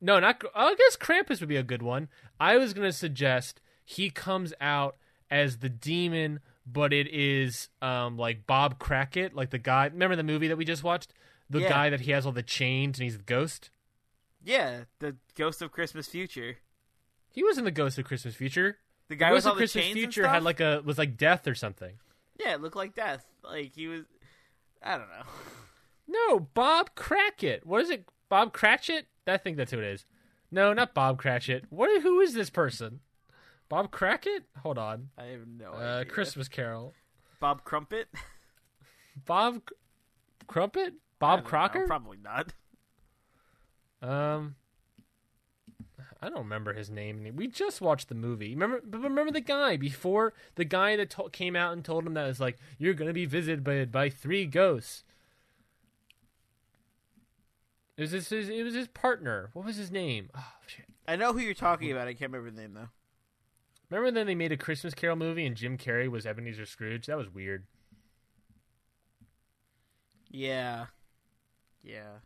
No, not. I guess Krampus would be a good one. I was gonna suggest he comes out as the demon, but it is um like Bob Crackett, like the guy. Remember the movie that we just watched, The Yeah. guy that he has all the chains and he's the ghost. Yeah, the Ghost of Christmas Future. He was in the Ghost of Christmas Future. The guy Ghost with all of the Christmas chains and Future stuff? had like a was like death or something. Yeah, it looked like death. Like he was. I don't know. [laughs] No, Bob Cratchit. What is it? Bob Cratchit? I think that's who it is. No, not Bob Cratchit. What? Who is this person? Bob Crackett? Hold on. I have no Uh, idea. Christmas Carol. Bob Crumpet. [laughs] Bob Crumpet? Bob don't know, Crocker? Probably not. Um, I don't remember his name. We just watched the movie. Remember? But remember the guy before the guy that to- came out and told him that was like you're gonna be visited by by three ghosts. It was his, his it was his partner. What was his name? Oh shit. I know who you're talking about. I can't remember the name though. Remember then they made a Christmas Carol movie and Jim Carrey was Ebenezer Scrooge? That was weird. Yeah. Yeah.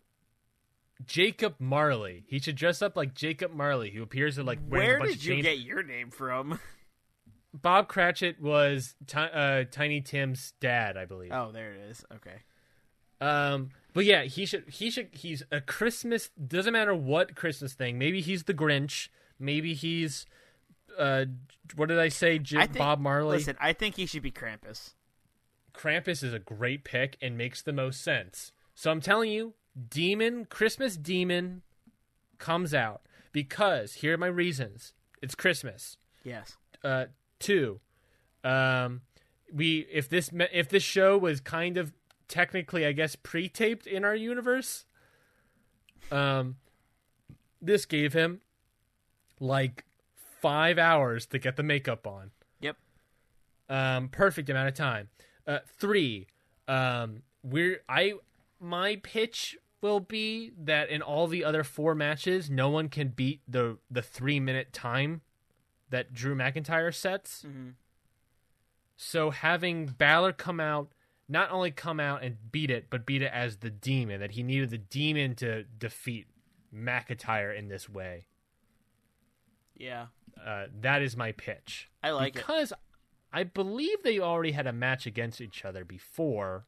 Jacob Marley. He should dress up like Jacob Marley, who appears in like Where a bunch did you chains. get your name from? [laughs] Bob Cratchit was Ti- uh, Tiny Tim's dad, I believe. Oh, there it is. Okay. Um, but yeah, he should. He should. He's a Christmas. Doesn't matter what Christmas thing. Maybe he's the Grinch. Maybe he's. Uh, what did I say? Jim, I think- Bob Marley. Listen, I think he should be Krampus. Krampus is a great pick and makes the most sense. So I'm telling you, Demon Christmas Demon comes out because here are my reasons. It's Christmas. Yes. uh, two, um, we if this if this show was kind of technically, I guess, pre-taped in our universe, um, this gave him like five hours to get the makeup on. Yep. Um, perfect amount of time. Uh, three, um, we're I my pitch will be that in all the other four matches, no one can beat the the three minute time that Drew McIntyre sets. Mhm. So having Balor come out, not only come out and beat it, but beat it as the demon, that he needed the demon to defeat McIntyre in this way. Yeah. Uh, that is my pitch. I like it. because I believe they already had a match against each other before.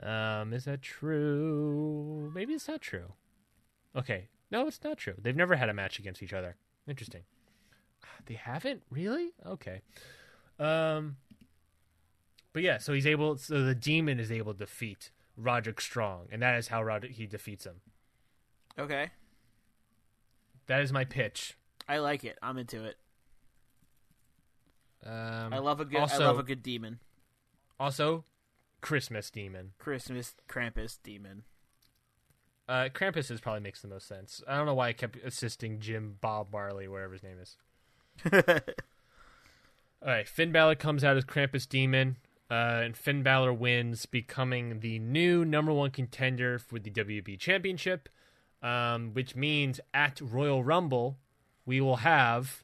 Um, is that true? Maybe it's not true. Okay, no, it's not true. They've never had a match against each other. Interesting. [sighs] They haven't really. Okay. Um. But yeah, so he's able. So the demon is able to defeat Roderick Strong, and that is how Roderick he defeats him. Okay. That is my pitch. I like it. I'm into it. Um, I love a good. Also, I love a good demon. also Christmas demon. Christmas Krampus demon. Uh, Krampus is probably makes the most sense. I don't know why I kept assisting Jim Bob Marley, whatever his name is. [laughs] All right, Finn Balor comes out as Krampus Demon, uh, and Finn Balor wins, becoming the new number one contender for the WB Championship. Um, which means at Royal Rumble, we will have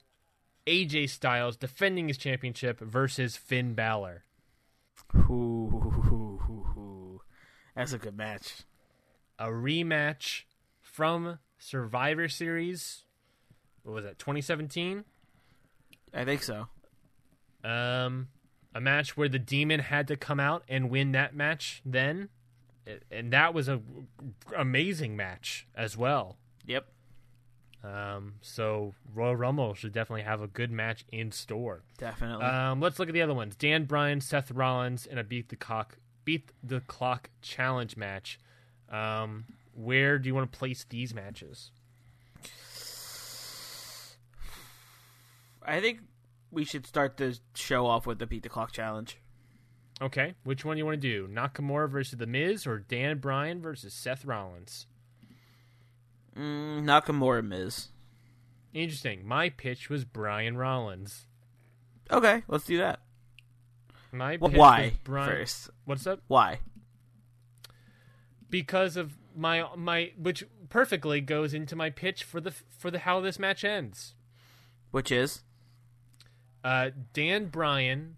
AJ Styles defending his championship versus Finn Balor. Ooh, that's a good match. A rematch from Survivor Series. What was that? 2017. I think so. Um, a match where the demon had to come out and win that match then, and that was a amazing match as well. Yep. Um, so Royal Rumble should definitely have a good match in store. Definitely. Um, let's look at the other ones: Dan Bryan, Seth Rollins, and a beat the clock beat the clock challenge match. Um, where do you want to place these matches? I think we should start the show off with the beat the clock challenge. Okay, which one do you want to do? Nakamura versus The Miz or Dan Bryan versus Seth Rollins? Mm, Nakamura Miz. Interesting. My pitch was Bryan Rollins. Okay, let's do that. My Well, why Bryan. first? What's up? Why? Because of my my which perfectly goes into my pitch for the for the how this match ends. Which is Uh, Dan Bryan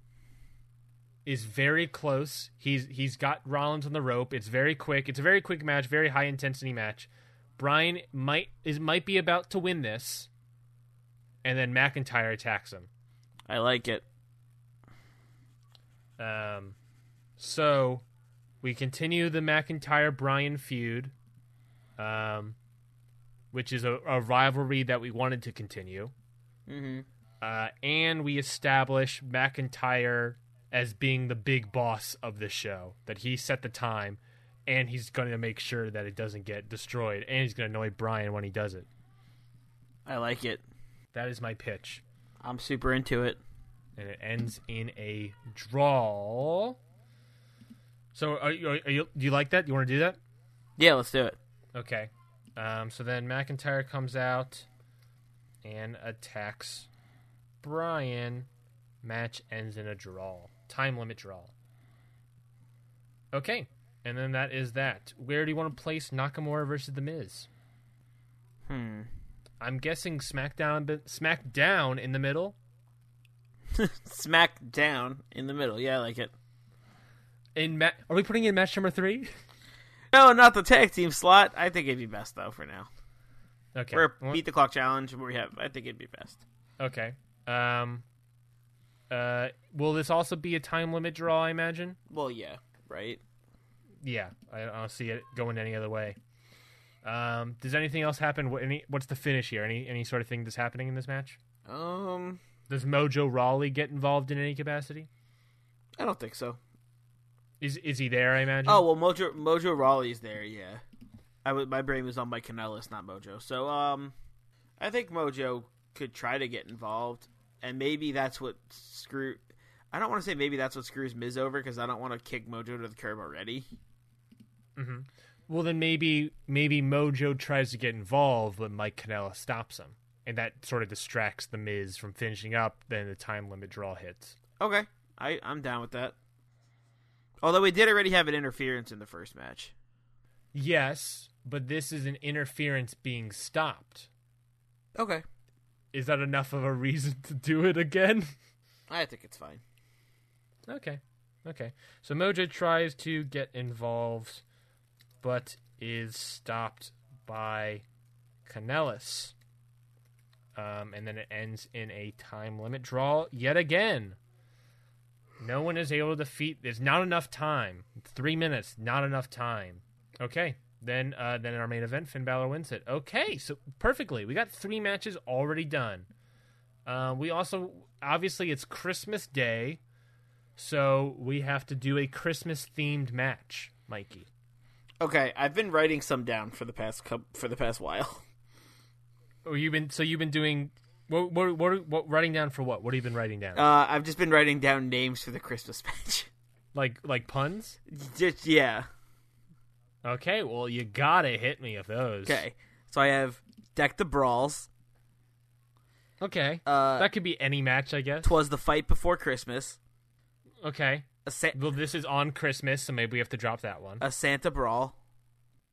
is very close. He's he's got Rollins on the rope. It's very quick. It's a very quick match, very high intensity match. Bryan might is might be about to win this, and then McIntyre attacks him. I like it. Um, so we continue the McIntyre Bryan feud, um, which is a, a rivalry that we wanted to continue. Mm-hmm. Uh, and we establish McIntyre as being the big boss of the show, that he set the time, and he's going to make sure that it doesn't get destroyed, and he's going to annoy Bryan when he does it. I like it. That is my pitch. I'm super into it. And it ends in a draw. So, are you, are you, do you like that? Do You want to do that? Yeah, let's do it. Okay. Um, so then McIntyre comes out and attacks Bryan. Match ends in a draw. Time limit draw. Okay. And then that is that. Where do you want to place Nakamura versus The Miz? Hmm. I'm guessing SmackDown, SmackDown in the middle. [laughs] Smack down in the middle. Yeah, I like it. In ma- are we putting in match number three? No, not the tag team slot. I think it'd be best though for now. Okay. Or beat the clock challenge where we have. I think it'd be best. Okay. Um. Uh. Will this also be a time limit draw? I imagine. Well, yeah, right. Yeah. I, I don't see it going any other way. Um. Does anything else happen? What, any? What's the finish here? Any? Any sort of thing that's happening in this match? Um, Does Mojo Rawley get involved in any capacity? I don't think so. Is Is he there? I imagine. Oh well, Mojo Mojo Rawley's there. Yeah, I w- my brain was on Mike Kanellis, not Mojo. So um, I think Mojo could try to get involved, and maybe that's what screw. I don't want to say maybe that's what screws Miz over because I don't want to kick Mojo to the curb already. Well, then maybe maybe Mojo tries to get involved, but Mike Canella stops him, and that sort of distracts the Miz from finishing up. Then the time limit draw hits. Okay, I I'm down with that. Although we did already have an interference in the first match. Yes, but this is an interference being stopped. Okay, Is that enough of a reason to do it again? [laughs] I think it's fine. okay. Okay. So Mojo tries to get involved, but is stopped by Kanellis. Um, and then it ends in a time limit draw yet again. No one is able to defeat. There's not enough time. Three minutes, not enough time. Okay. Then, uh, then in our main event, Finn Balor wins it. Okay, so perfectly, we got three matches already done. Uh, we also obviously it's Christmas Day, so we have to do a Christmas themed match, Mikey. Okay, I've been writing some down for the past coup for the past while. [laughs] Oh, you've been so you've been doing what? What? What? what writing down for what? What have you been writing down? Uh, I've just been writing down names for the Christmas [laughs] match. like like puns? just yeah. Okay, well you gotta hit me with those. Okay, so I have Deck the Brawls. Okay. Uh, that could be any match, I guess. Twas the fight before Christmas. Okay. A, Sa- Well, this is on Christmas, so maybe we have to drop that one. a Santa Brawl.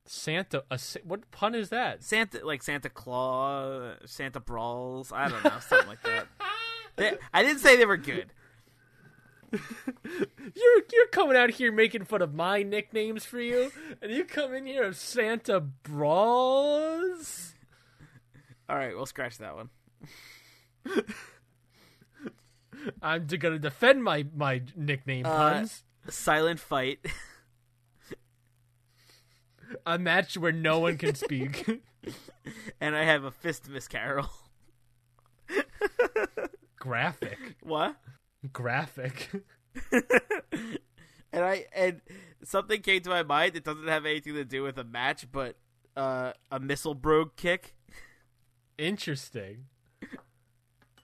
Santa. A, what pun is that? Santa like Santa Claus, Santa Brawls. I don't know, something like that. [laughs] They, I didn't say they were good. [laughs] You're you're coming out here making fun of my nicknames for you, and you come in here of Santa Brawls. All right, we'll scratch that one. [laughs] I'm gonna defend my my nickname Uh, puns. Silent Fight. A match where no one can speak. [laughs] and I have a fist Miss Carol. [laughs] Graphic. what? Graphic. [laughs] and I and something came to my mind. It doesn't have anything to do with a match, but uh, a missile brogue kick. Interesting.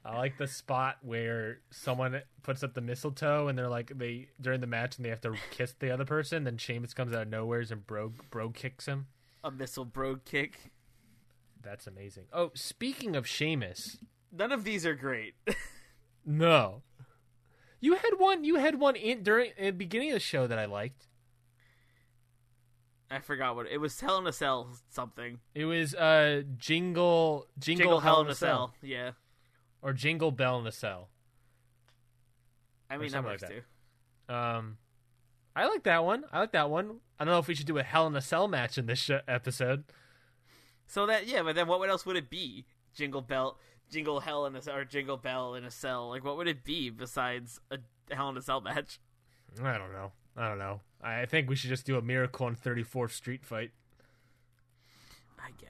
I like the spot where someone puts up the mistletoe and they're like they during the match and they have to kiss the other person. Then Sheamus comes out of nowheres and bro Brogue kicks him. A missile bro kick. That's amazing. Oh, speaking of Sheamus, None of these are great. [laughs] no, you had one. You had one in during at the beginning of the show that I liked. I forgot what it was. Hell in a Cell something. It was uh jingle jingle, Jingle hell in a cell. Yeah. Or jingle bell in a cell. I mean, that works like too. Um, I like that one. I like that one. I don't know if we should do a hell in a cell match in this sh- episode. So that yeah, but then what else would it be? Jingle Bell, Jingle Hell in a or Jingle Bell in a Cell. Like what would it be besides a Hell in a Cell match? I don't know. I don't know. I think we should just do a Miracle on 34th Street fight. I guess.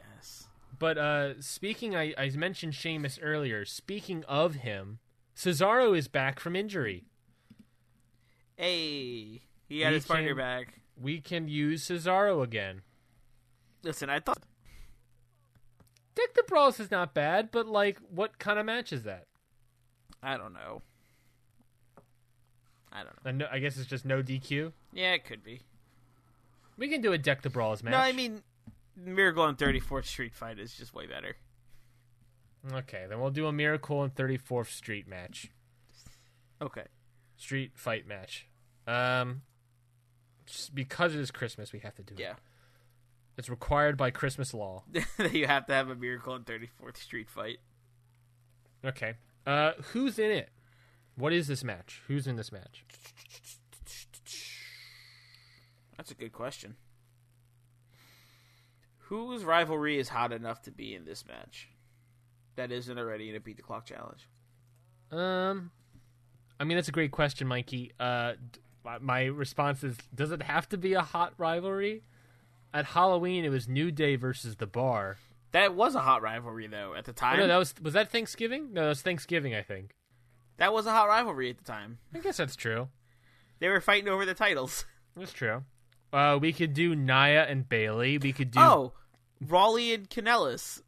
But uh, speaking, I, I mentioned Sheamus earlier. Speaking of him, Cesaro is back from injury. Hey, he had We his partner can- back. We can use Cesaro again. Listen, I thought Dick the Brawls is not bad, but like, what kind of match is that? I don't know. I don't know. I, know, I guess it's just no DQ. Yeah, it could be. We can do a Deck the Brawls match. No, I mean, Miracle on 34th Street fight is just way better. okay, then we'll do a Miracle on 34th Street match. Okay. Street fight match. Um, just because it is Christmas, we have to do it. Yeah. It's required by Christmas law. [laughs] That you have to have a Miracle on 34th Street fight. Okay. Uh, who's in it? What is this match? Who's in this match? That's a good question. Whose rivalry is hot enough to be in this match? That isn't already in a beat the clock challenge. Um, I mean that's a great question, Mikey. Uh, my- response is: Does it have to be a hot rivalry? At Halloween, it was New Day versus The Bar. That was a hot rivalry though at the Oh, time. no, that was was that Thanksgiving? No, that was Thanksgiving. I think. that was a hot rivalry at the time. I guess that's true. They were fighting over the titles. [laughs] That's true. Uh, we could do Nia and Bayley. We could do. Oh, Rawley and Kanellis.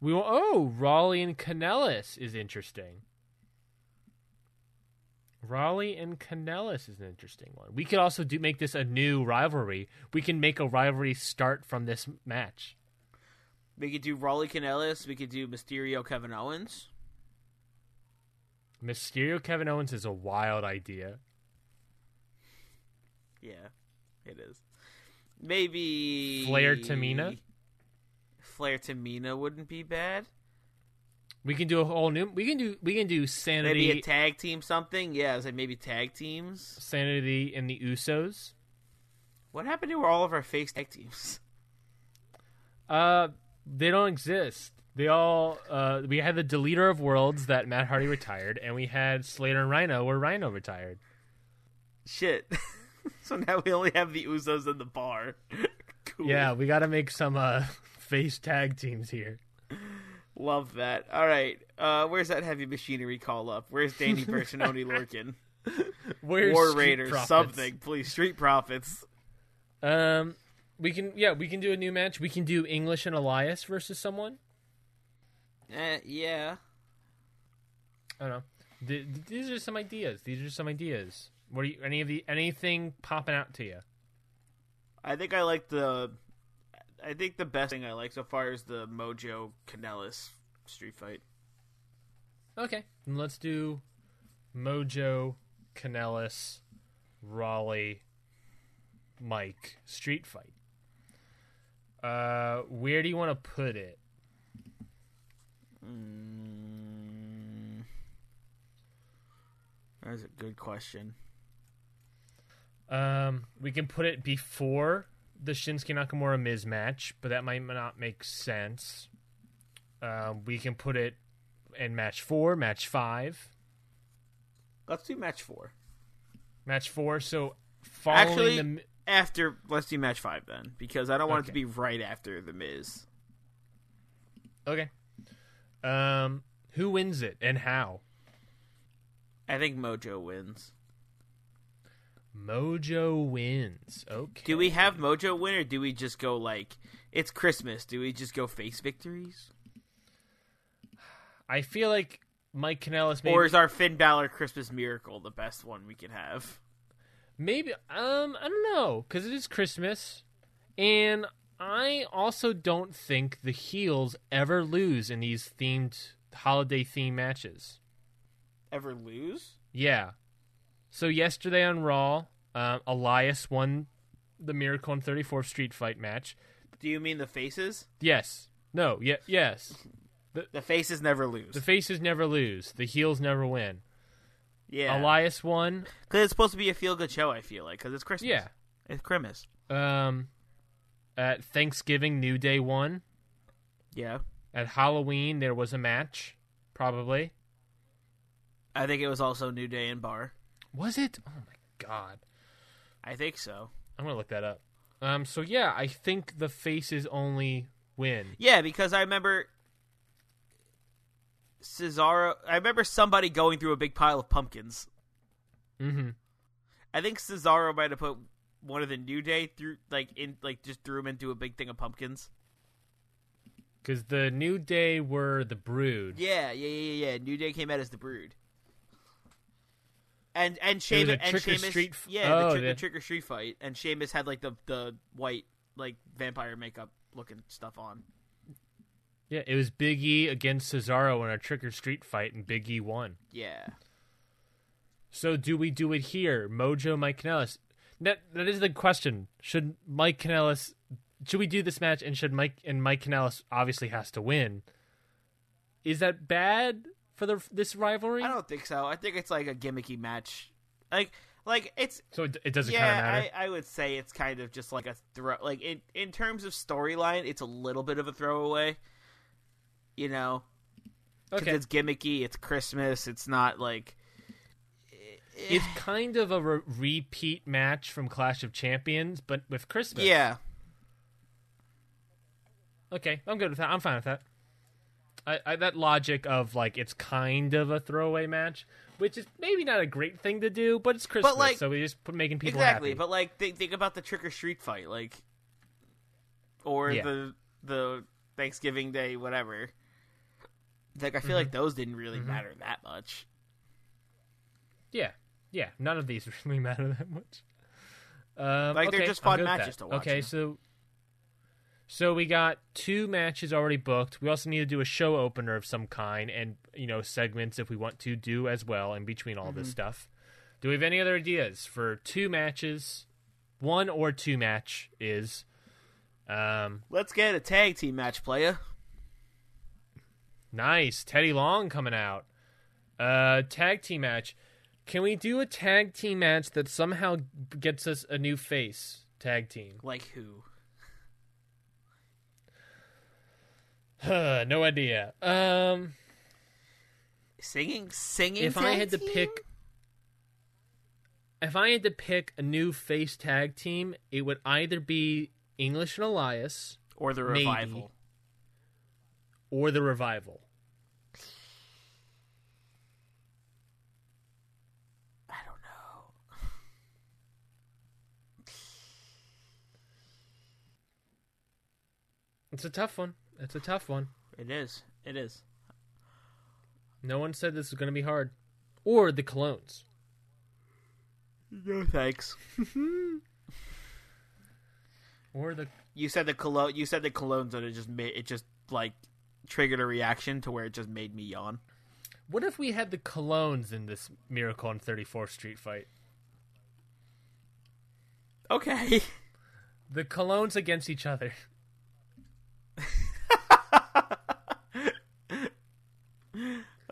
We will, oh, Rawley and Kanellis is interesting. Rawley and Kanellis is an interesting one. We could also do make this a new rivalry. We can make a rivalry start from this match. We could do Rawley Kanellis. We could do Mysterio Kevin Owens. Mysterio Kevin Owens is a wild idea. Yeah, it is. Maybe Flair Tamina? Flair Tamina wouldn't be bad. We can do a whole new. We can do. We can do SAnitY. Maybe a tag team something. Yeah, like maybe tag teams. SAnitY and the Usos. What happened to all of our face tag teams? Uh, they don't exist. They all. Uh, we had the Deleter of Worlds that Matt Hardy retired, and we had Slater and Rhino where Rhino retired. Shit. [laughs] so now we only have the Usos in the bar. [laughs] cool. Yeah, we got to make some uh face tag teams here. Love that. All right. Uh, where's that heavy machinery call up? Where's Danny [laughs] Persononi Lorcan? Where's War Street Raiders, Profits? something, please. Street Profits. Um, we can. Yeah, we can do a new match. We can do English and Elias versus someone. Eh, yeah. I don't know. Th- th- these are some ideas. These are some ideas. What are you? Any of the anything popping out to you? I think I like the. I think the best thing I like so far is the Mojo Kanellis street fight. Okay, then let's do Mojo, Kanellis, Rawley, Mike street fight. Uh, where do you want to put it? Mm, that's a good question. Um, we can put it before the Shinsuke Nakamura Miz match, but that might not make sense. Um, we can put it in match four, match five, Let's do match four. match four. So following Actually, the after let's do match five then, because I don't want it to be right after the Miz. okay. Um, who wins it and how? I think Mojo wins. Mojo wins. Okay. Do we have Mojo win, or do we just go like it's Christmas? Do we just go face victories, I feel like Mike Kanellis maybe. or is our Finn Balor Christmas Miracle the best one we can have? Maybe um I don't know because it is Christmas, and I also don't think the heels ever lose in these themed holiday theme matches. Ever lose? Yeah. So yesterday on Raw, um, Elias won the Miracle on 34th Street fight match. Do you mean the faces? Yes. No. Yeah. Yes. The faces never lose. The faces never lose. The heels never win. yeah, Elias won. because it's supposed to be a feel good show. I feel like because it's Christmas. Yeah. it's Christmas. Um, at Thanksgiving, New Day won. Yeah, At Halloween, there was a match. Probably. I think it was also New Day and Bar. Was it? Oh my god. I think so. I'm gonna look that up. Um, so yeah, I think the faces only win. Yeah, because I remember Cesaro. I remember somebody going through a big pile of pumpkins. Mm-hmm. I think Cesaro might have put one of the New Day through, like in, like just threw him into a big thing of pumpkins. Because the New Day were the Brood. Yeah, yeah, yeah, yeah. yeah. New Day came out as the Brood. And and Sheamus and trick or Sheamus, street f- yeah, Oh, the, trick, the- the trick or street fight, and Sheamus had like the the white like vampire makeup looking stuff on. Yeah, it was Big E against Cesaro in a trick or street fight, and Big E won. Yeah, So do we do it here? Mojo, Mike Kanellis. That that is the question. Should Mike Kanellis? Should we do this match? And should Mike and Mike Kanellis obviously has to win? Is that bad for the this rivalry? I don't think so. I think it's like a gimmicky match, like like it's So it, it doesn't yeah. kind of matter. I, I would say it's kind of just like a throw. Like in in terms of storyline, it's a little bit of a throwaway. You know, because okay, it's gimmicky. It's Christmas. It's not like eh, it's eh. kind of a re- repeat match from Clash of Champions, but with Christmas. yeah. Okay, I'm good with that. I'm fine with that. I, I that logic of like it's kind of a throwaway match, which is maybe not a great thing to do, but it's Christmas, like- so we just making people exactly happy. but like think, think about the trick or street fight like or Yeah. the the thanksgiving day whatever like i feel like Mm-hmm. those didn't really matter that much Yeah, yeah. None of these [laughs] really matter that much. Um, Like, they're okay, just fun matches to watch, Okay, so so we got two matches already booked. We also need to do a show opener of some kind, and you know segments if we want to do as well in between all Mm-hmm. this stuff. Do we have any other ideas for two matches? One or two match is. Um, let's get a tag team match playa nice. Teddy Long coming out. Uh, tag team match. Can we do a tag team match that somehow gets us a new face? Tag team. like who Huh, no idea. Um, singing singing if I had to team? pick, if I had to pick a new face tag team, it would either be English and Elias or the maybe. revival or the Revival. i don't know It's a tough one. It's a tough one. it is it is No one said this was going to be hard. Or the Colóns. no thanks [laughs] Or the you said the cologne you said the colognes and it just made it just like triggered a reaction to where it just made me yawn What if we had the Colóns in this Miracle on 34th Street fight? okay [laughs] The Colóns against each other.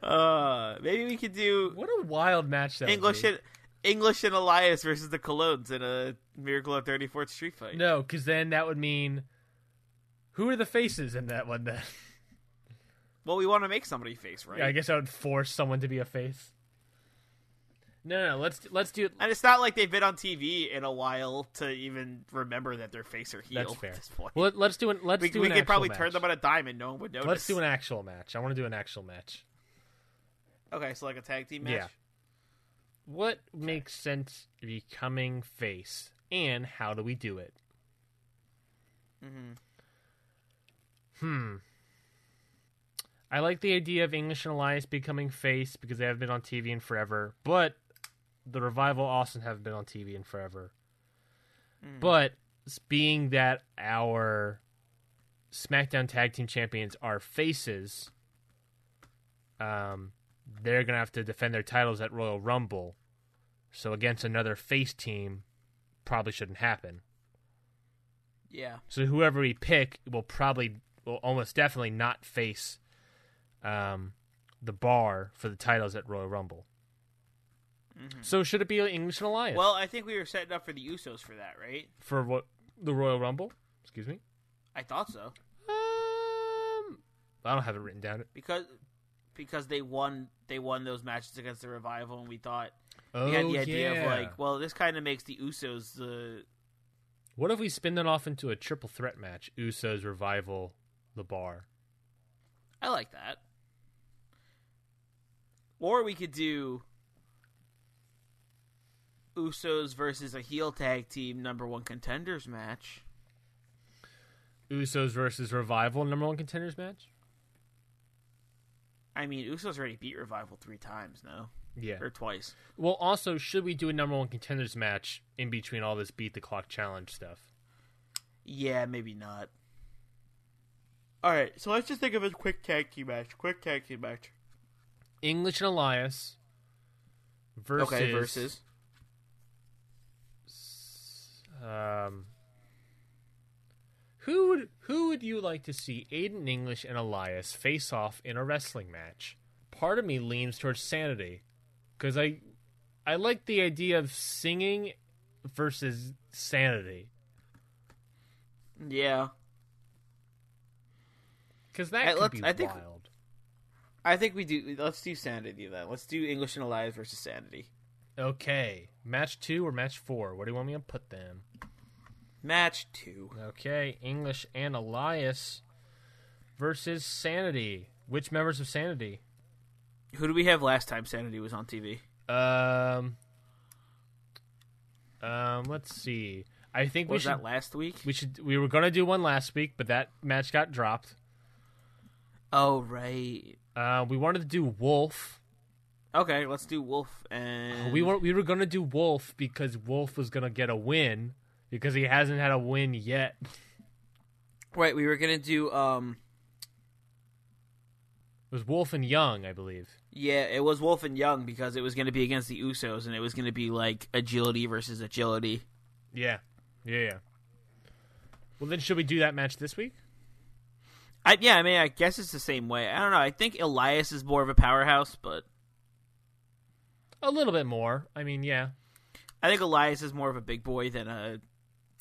Uh, maybe we could do What a wild match that would English be. and English and Elias versus the Colóns in a Miracle on 34th Street fight. No, because then that would mean who are the faces in that one then? [laughs] Well, we want to make somebody face, right? I guess I would force someone to be a face. No, no, no let's let's do it. And it's not like they've been on TV in a while to even remember that they're face or heel That's fair. at this point. Well, let, us do an let's we do we an could probably match. turn them on a dime and no one would notice. Let's do an actual match. I want to do an actual match. Okay, so like a tag team match. Yeah. What makes sense becoming face, and how do we do it? Mm-hmm. Hmm. I like the idea of English and Elias becoming face because they have been on TV in forever, but the revival also haven't been on TV in forever. Mm. But being that our SmackDown Tag Team Champions are faces, um, they're gonna have to defend their titles at Royal Rumble. So against another face team, probably shouldn't happen. Yeah. So whoever we pick will probably will almost definitely not face um, the bar for the titles at Royal Rumble. So should it be English and Elias Well, I think we were setting up for the Usos for that, right? for what the Royal Rumble? Excuse me. I thought so Um, I don't have it written down. because because they won they won those matches against the Revival, and we thought Oh, we had the oh, idea yeah. of like, well, this kind of makes the Usos the What if we spin that off into a triple threat match? Usos, Revival, The Bar. I like that. Or we could do Usos versus a heel tag team number one contenders match. Usos versus Revival, number one contenders match? I mean, Usos already beat Revival three times, no? Yeah. Or twice. Well, also, should we do a number one contenders match in between all this beat the clock challenge stuff? Yeah, maybe not. Alright, so let's just think of a quick tag team match. Quick tag team match. English and Elias versus. Okay, versus. Um, who would who would you like to see Aiden English and Elias face off in a wrestling match? Part of me leans towards Sanity because I I like the idea of singing versus Sanity Yeah. because that Hey, could be I think- wild. I think we do. Let's do Sanity then. Let's do English and Elias versus Sanity. Okay, match two or match four? What do you want me to put them? Match two. Okay, English and Elias versus Sanity. Which members of Sanity? Who do we have last time Sanity was on TV? Um, um, let's see. I think we Was should. that last week? we should. We were gonna do one last week, but that match got dropped. Oh right. Uh, we wanted to do Wolfe. Okay, let's do Wolfe and We were we were gonna do Wolfe because Wolfe was gonna get a win because he hasn't had a win yet. Right, we were gonna do um It was Wolfe and Young, I believe. yeah, it was Wolfe and Young because it was gonna be against the Usos and it was gonna be like agility versus agility. Yeah, yeah, yeah. Well, then should we do that match this week? I yeah, I mean I guess it's the same way. I don't know. I think Elias is more of a powerhouse, but A little bit more. I mean, yeah. I think Elias is more of a big boy than a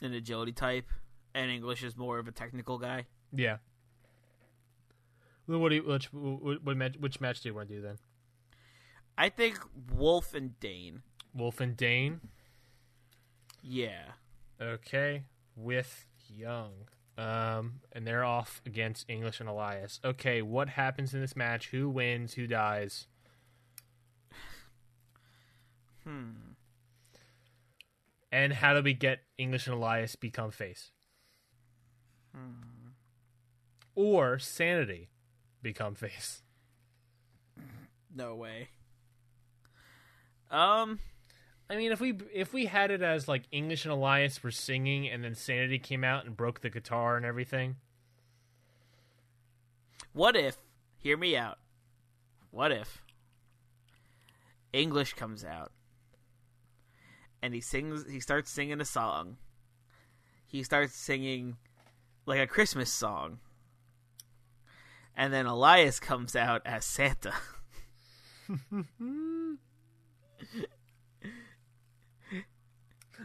an agility type, and English is more of a technical guy. Yeah. What do you, which, what match, which match do you want to do then? I think Wolfe and Dain. Wolfe and Dain. Yeah. Okay, with Young. Um, and they're off against English and Elias. Okay, what happens in this match? Who wins? Who dies? Hmm. And how do we get English and Elias become face? Or Sanity become face? No way. Um. I mean, if we if we had it as like English and Elias were singing, and then Sanity came out and broke the guitar and everything. What if? Hear me out. What if English comes out and he sings? He starts singing a song. He starts singing like a Christmas song, and then Elias comes out as Santa. [laughs]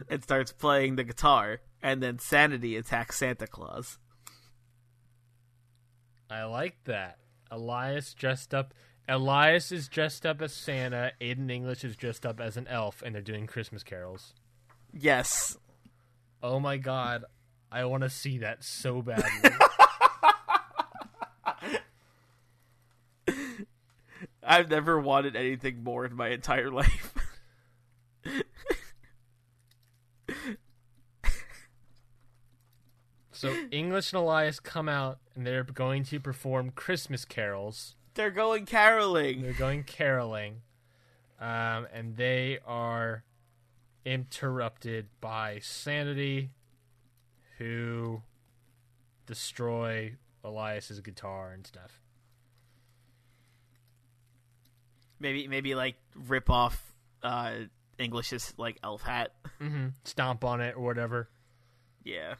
and starts playing the guitar, and then Sanity attacks Santa Claus. I like that. Elias dressed up. Elias is dressed up as Santa. Aiden English is dressed up as an elf, and they're doing Christmas carols. Yes. Oh my god, I want to see that so badly. [laughs] I've never wanted anything more in my entire life. so English and Elias come out, and they're going to perform Christmas carols. They're going caroling. They're going caroling, um, and they are interrupted by Sanity, who destroy Elias's guitar and stuff. Maybe maybe like rip off uh English's like elf hat. hmm Stomp on it or whatever. Yeah.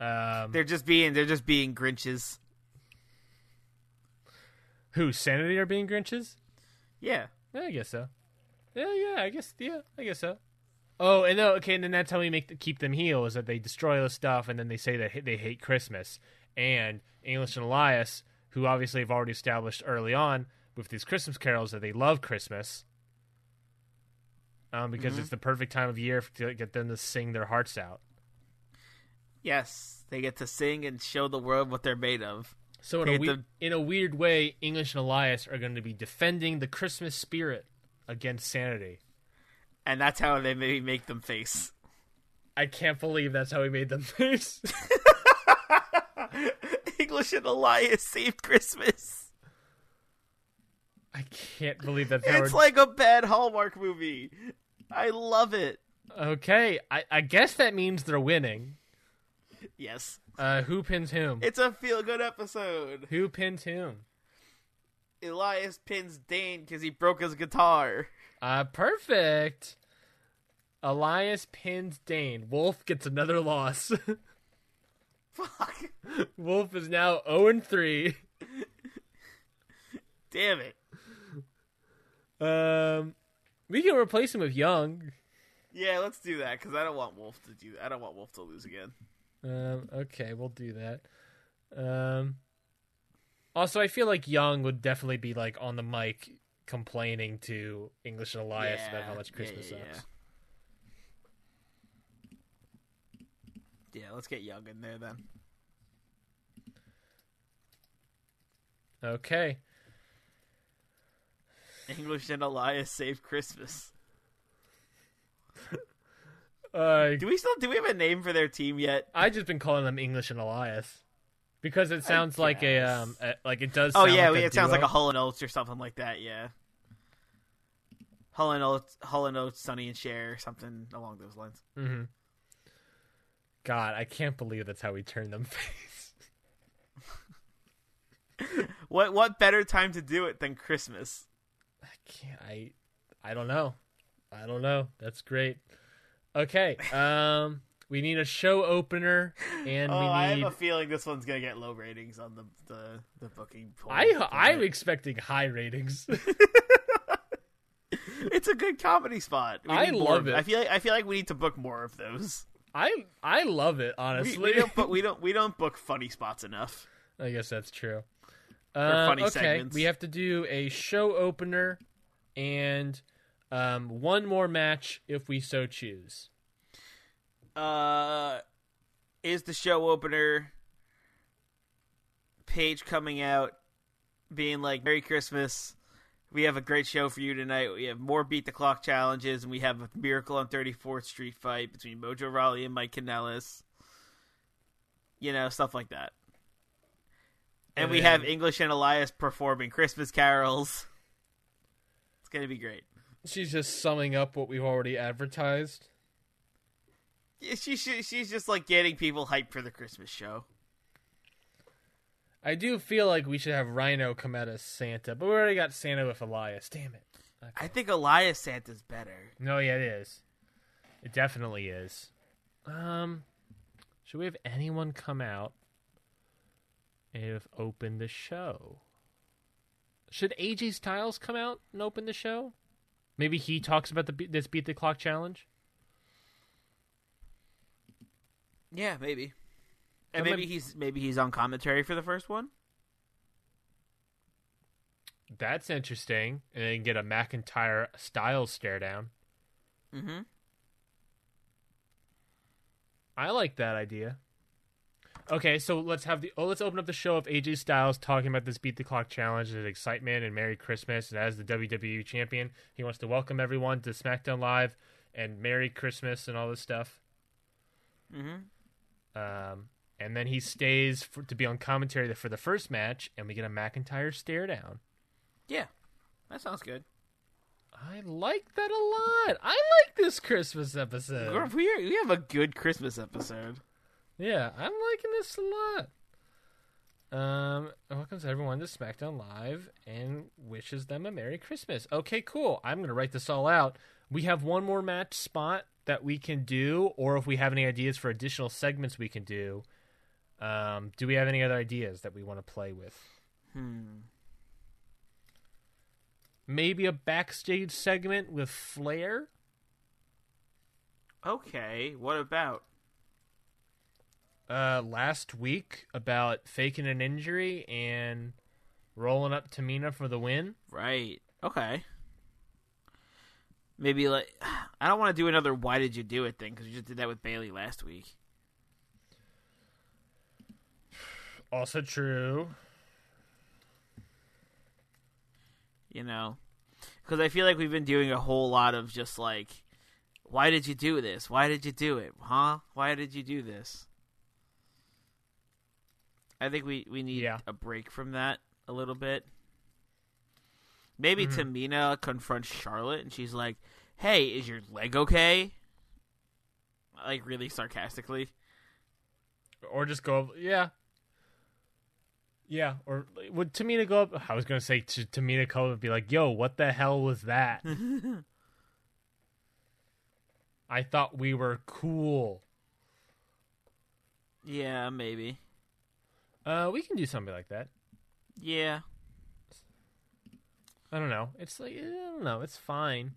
Um, They're just being they're just being Grinches. Who Sanity are being Grinches? Yeah. Yeah, I guess so. Yeah, yeah, I guess. Yeah, I guess so. Oh, and then, okay, and then that's how we make the, keep them heel is that they destroy the stuff, and then they say that they hate Christmas. And English and Elias, who obviously have already established early on with these Christmas carols that they love Christmas, um, because it's the perfect time of year to get them to sing their hearts out. Yes, they get to sing and show the world what they're made of. So in a we- to- in a weird way, English and Elias are going to be defending the Christmas spirit against sanity. And that's how they maybe make them face. I can't believe that's how we made them [laughs] face. [laughs] English and Elias saved Christmas. I can't believe that's how. It's like a bad Hallmark movie. I love it. okay, I, I guess that means they're winning. Yes. Uh, who pins whom? It's a feel good episode. Who pins whom? Elias pins Dain because he broke his guitar. Uh, perfect. Elias pins Dain. Wolfe gets another loss. [laughs] Fuck. Wolfe is now 0 and 3. Damn it. Um, we can replace him with Young. Yeah, let's do that because I don't want Wolfe to do. I don't want Wolfe to lose again. Um, okay, we'll do that. Um, also, I feel like Young would definitely be like on the mic complaining to English and Elias about how much Yeah, Christmas yeah, sucks. Yeah. yeah, let's get Young in there then. Okay. English and Elias save Christmas. Uh, Do we still do we have a name for their team yet? I just been calling them English and Elias because it sounds like a um a, like it does. Oh yeah, like a it sounds like a Hall and Oates or something like that. Yeah, Hall and Oates, Hall and Oates, Sonny and Cher, something along those lines. Mm-hmm. God, I can't believe that's how we turned them [laughs] face. [laughs] What what better time to do it than Christmas? I can't. I I don't know. I don't know. That's great. Okay. Um, we need a show opener, and oh, we I need. have a feeling this one's gonna get low ratings on the the, the booking. poll. I I'm expecting high ratings. [laughs] [laughs] it's a good comedy spot. We I love it. I feel like I feel like we need to book more of those. I I love it honestly. we don't book, we don't we don't book funny spots enough. I guess that's true. Um, funny okay, segments. we have to do a show opener and um, one more match if we so choose. uh is the show opener Paige coming out being like merry christmas. We have a great show for you tonight. We have more beat the clock challenges and we have a miracle on 34th street fight between mojo Rawley and mike Kanellis. you know stuff like that. And, And we have english and elias performing christmas carols. [laughs] It's gonna be great She's just summing up what we've already advertised. Yeah, she, she she's just like getting people hyped for the christmas show I do feel like we should have Rhyno come out as Santa, but we already got Santa with Elias. Damn it. I think Elias Santa's better. No, yeah, it is. It definitely is. Um, should we have anyone come out and have opened the show? Should AJ Styles come out and open the show? Maybe he talks about the this beat the clock challenge. Yeah, maybe. And maybe might- he's maybe he's on commentary for the first one. That's interesting, and then get a McIntyre style stare down. Mm-hmm. I like that idea. Okay, so let's have the oh, let's open up the show of AJ Styles talking about this beat the clock challenge, his excitement, and Merry Christmas. And as the WWE champion, he wants to welcome everyone to SmackDown Live and Merry Christmas and all this stuff. Mm-hmm. Um, and then he stays for, to be on commentary for the first match, and we get a McIntyre stare down. Yeah, that sounds good. I like that a lot. I like this Christmas We're, episode. we we have a good Christmas episode. Yeah, I'm liking this a lot. Um, welcomes everyone to SmackDown Live and wishes them a Merry Christmas. Okay, cool. I'm gonna write this all out. We have one more match spot that we can do, or if we have any ideas for additional segments we can do. Um, do we have any other ideas that we want to play with? Hmm. Maybe a backstage segment with Flair. Okay, what about? Uh, last week about faking an injury and rolling up Tamina for the win. Right. Okay. Maybe like [sighs] I don't want to do another "Why did you do it" thing because we just did that with Bayley last week. Also true. You know, because I feel like we've been doing a whole lot of just like, "Why did you do this? Why did you do it? Huh? Why did you do this?" I think we we need Yeah. a break from that a little bit. Maybe Mhm. Tamina confronts Charlotte and she's like, "Hey, is your leg okay?" Like really sarcastically. Or just go, yeah. Yeah, or would Tamina go up? I was gonna say to Tamina come up and be like, "Yo, what the hell was that?" [laughs] I thought we were cool. Yeah, maybe. Uh, we can do something like that. Yeah. I don't know. It's like I don't know. It's fine,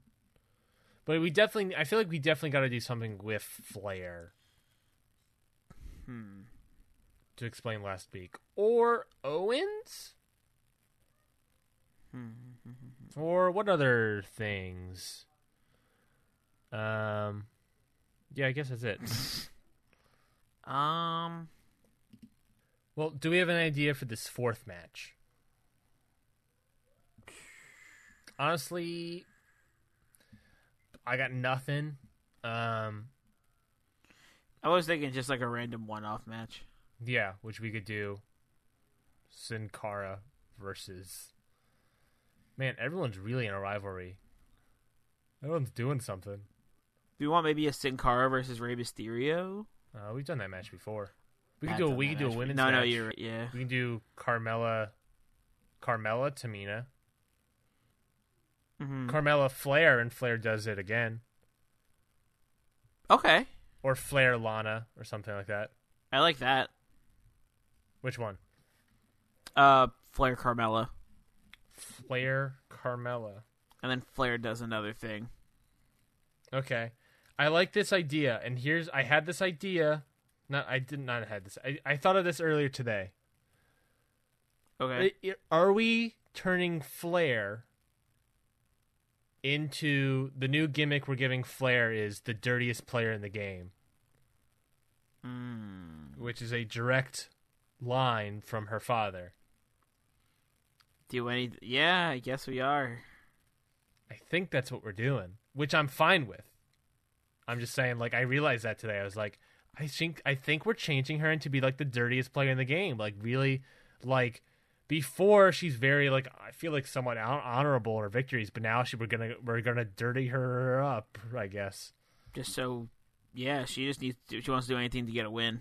but we definitely. I feel like we definitely got to do something with Flair Hmm. to explain last week, or Owens, Hmm. or what other things? Um, yeah, I guess that's it. [laughs] Um. Well, do we have an idea for this fourth match? Honestly, I got nothing. Um, I was thinking just like a random one-off match. Yeah, which we could do. Sin Cara versus. Man, everyone's really in a rivalry. Everyone's doing something. Do you want maybe a Sin Cara versus Rey Mysterio? Uh, we've done that match before. We can do a we can do a women's No, match. no, you're right. Yeah. We can do Carmella, Carmella Tamina, hmm Carmella Flair, and Flair does it again, Okay, or Flair Lana, or something like that. I like that. Which one? Uh, Flair Carmella, Flair Carmella. and then Flair does another thing. Okay. I like this idea, and here's I had this idea. Not I did not had this. I, I thought of this earlier today. Okay. Are we turning Flair into the new gimmick we're giving Flair is the dirtiest player in the game, Mm. which is a direct line from her father. Do any? Yeah, I guess we are. I think that's what we're doing, which I'm fine with. I'm just saying, like, I realized that today. I was like, I think, I think we're changing her into be like the dirtiest player in the game. Like, really, like, before she's very like, I feel like somewhat hon- in her victories, but now she we're gonna we're gonna dirty her up, I guess. Just so. Yeah, she just needs. To, she wants to do anything to get a win.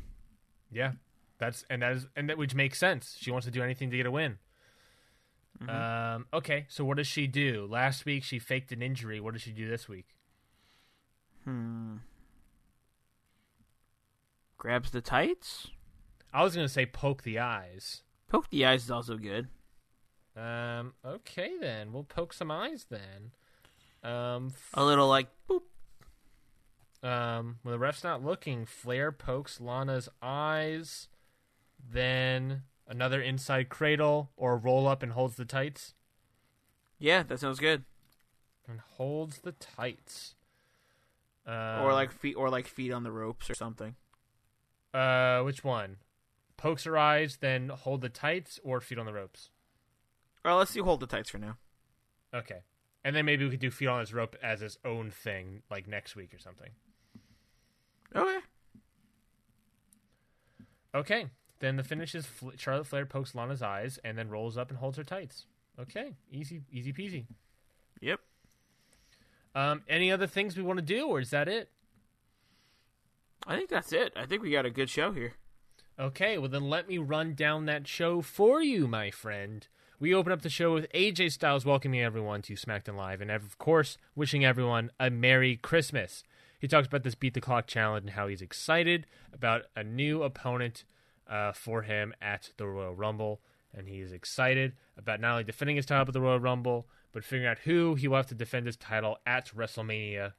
Yeah, that's and that is and that which makes sense. She wants to do anything to get a win. Um. Okay. So what does she do? Last week she faked an injury. What does she do this week? Hmm. Grabs the tights. I was gonna say poke the eyes. Poke the eyes is also good. Um. Okay then. We'll poke some eyes then. Um. f- A little like boop. Um. When the ref's not looking, Flair pokes Lana's eyes. Then another inside cradle or roll up and holds the tights. Yeah, that sounds good. And holds the tights. Or like feet, or like feet on the ropes or something. Uh, which one? Pokes her eyes, then hold the tights, or feet on the ropes. Well, let's do hold the tights for now. Okay, and then maybe we could do feet on his rope as its own thing, like next week or something. Okay. Okay, then the finish is Fl- Charlotte Flair pokes Lana's eyes and then rolls up and holds her tights. Okay, easy, easy peasy. Yep. Um, any other things we want to do, or is that it? I think that's it. I think we got a good show here. Okay, well then let me run down that show for you, my friend. We open up the show with AJ Styles welcoming everyone to SmackDown Live, and of course, wishing everyone a Merry Christmas. He talks about this Beat the Clock challenge and how he's excited about a new opponent uh, for him at the Royal Rumble, and he is excited about not only defending his title at the Royal Rumble, but figuring out who he will have to defend his title at WrestleMania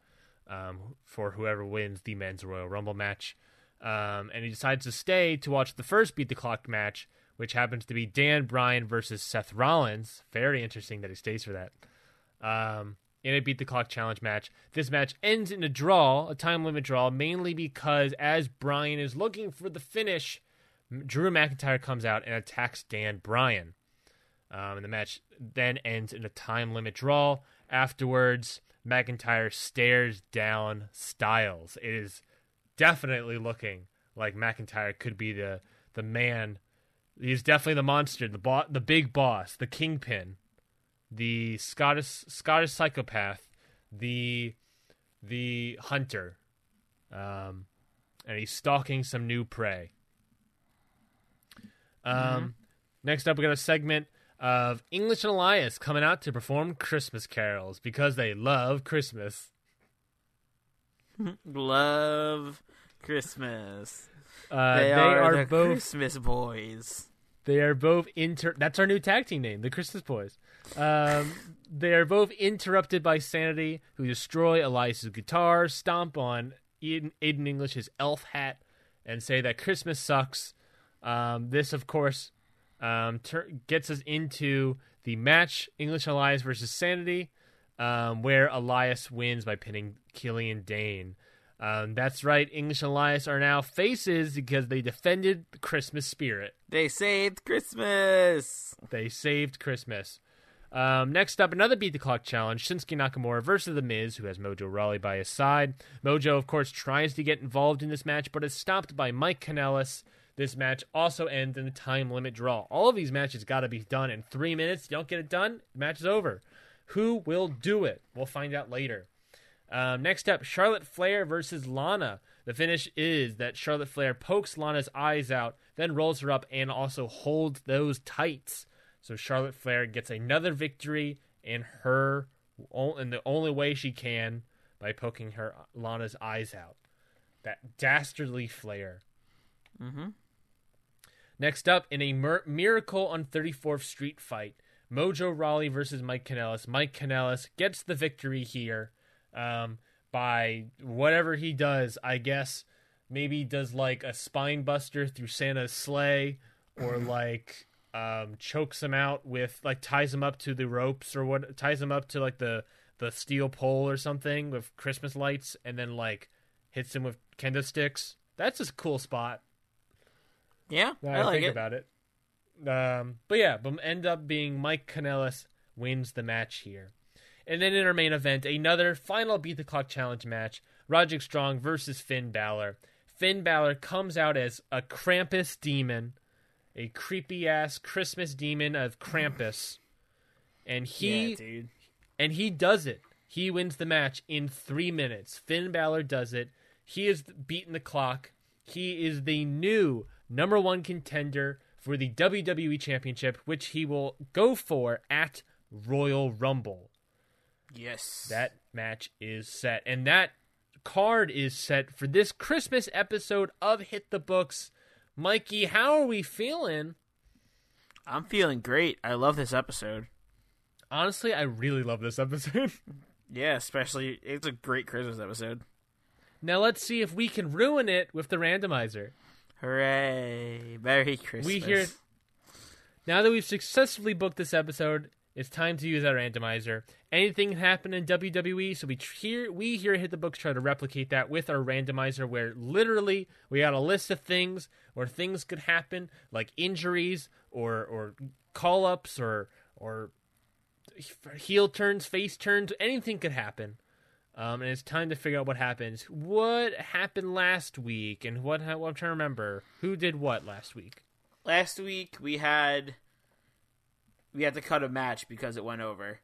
um, for whoever wins the Men's Royal Rumble match. Um, and he decides to stay to watch the first Beat the Clock match, which happens to be Dan Bryan versus Seth Rollins. Very interesting that he stays for that. Um, in a beat the clock challenge match. This match ends in a draw, a time limit draw, mainly because as Bryan is looking for the finish, Drew McIntyre comes out and attacks Dan Bryan. Um, and the match then ends in a time limit draw. Afterwards, McIntyre stares down Styles. It is definitely looking like McIntyre could be the the man. He's definitely the monster, the bo- the big boss, the kingpin, the Scottish Scottish psychopath, the the hunter, um, and he's stalking some new prey. Um, next up, we got a segment of English and Elias coming out to perform Christmas carols because they love Christmas. [laughs] Love Christmas. Uh, they, they are, are the both Christmas boys. They are both inter. That's our new tag team name, the Christmas Boys. Um, [laughs] they are both interrupted by Sanity, who destroy Elias's guitar, stomp on Aiden, Aiden English's elf hat, and say that Christmas sucks. Um, this, of course, um, ter- gets us into the match: English Elias versus Sanity, um, where Elias wins by pinning Killian Dain. Um, that's right. English and Elias are now faces because they defended the Christmas spirit. They saved Christmas. They saved Christmas. Um, next up, another beat the clock challenge: Shinsuke Nakamura versus The Miz, who has Mojo Rawley by his side. Mojo, of course, tries to get involved in this match, but is stopped by Mike Kanellis. This match also ends in a time limit draw. All of these matches got to be done in three minutes. You don't get it done, match is over. Who will do it? We'll find out later. Um, next up, Charlotte Flair versus Lana. The finish is that Charlotte Flair pokes Lana's eyes out, then rolls her up and also holds those tights. So Charlotte Flair gets another victory in her in the only way she can by poking her Lana's eyes out. That dastardly Flair. Mm-hmm. Next up, in a mir- Miracle on 34th Street fight, Mojo Rawley versus Mike Kanellis. Mike Kanellis gets the victory here um, by whatever he does. I guess maybe does like a spine buster through Santa's sleigh, or [clears throat] like um, chokes him out with like ties him up to the ropes or what ties him up to like the the steel pole or something with Christmas lights, and then like hits him with kendo sticks. That's a cool spot. Yeah, Now I I like think it. about it. Um, but yeah, but end up being Mike Kanellis wins the match here. And then in our main event, another final beat the clock challenge match: Roderick Strong versus Finn Balor. Finn Balor comes out as a Krampus demon, a creepy ass Christmas demon of Krampus, and he yeah, and he does it. He wins the match in three minutes. Finn Balor does it. He is beating the clock. He is the new number one contender for the WWE Championship, which he will go for at Royal Rumble. Yes. That match is set. And that card is set for this Christmas episode of Hit the Books. Mikey, how are we feeling? I'm feeling great. I love this episode. Honestly, I really love this episode. [laughs] Yeah, especially it's a great Christmas episode. now let's see if we can ruin it with the randomizer. Hooray! Merry Christmas. We hear now that we've successfully booked this episode, it's time to use our randomizer. Anything can happen in WWE, so we here we here Hit the Books try to replicate that with our randomizer, where literally we got a list of things where things could happen, like injuries or or call ups or or heel turns, face turns, anything could happen. Um, and it's time to figure out what happens. What happened last week, and what, ha- what I'm trying to remember. Who did what last week? Last week we had we had to cut a match because it went over.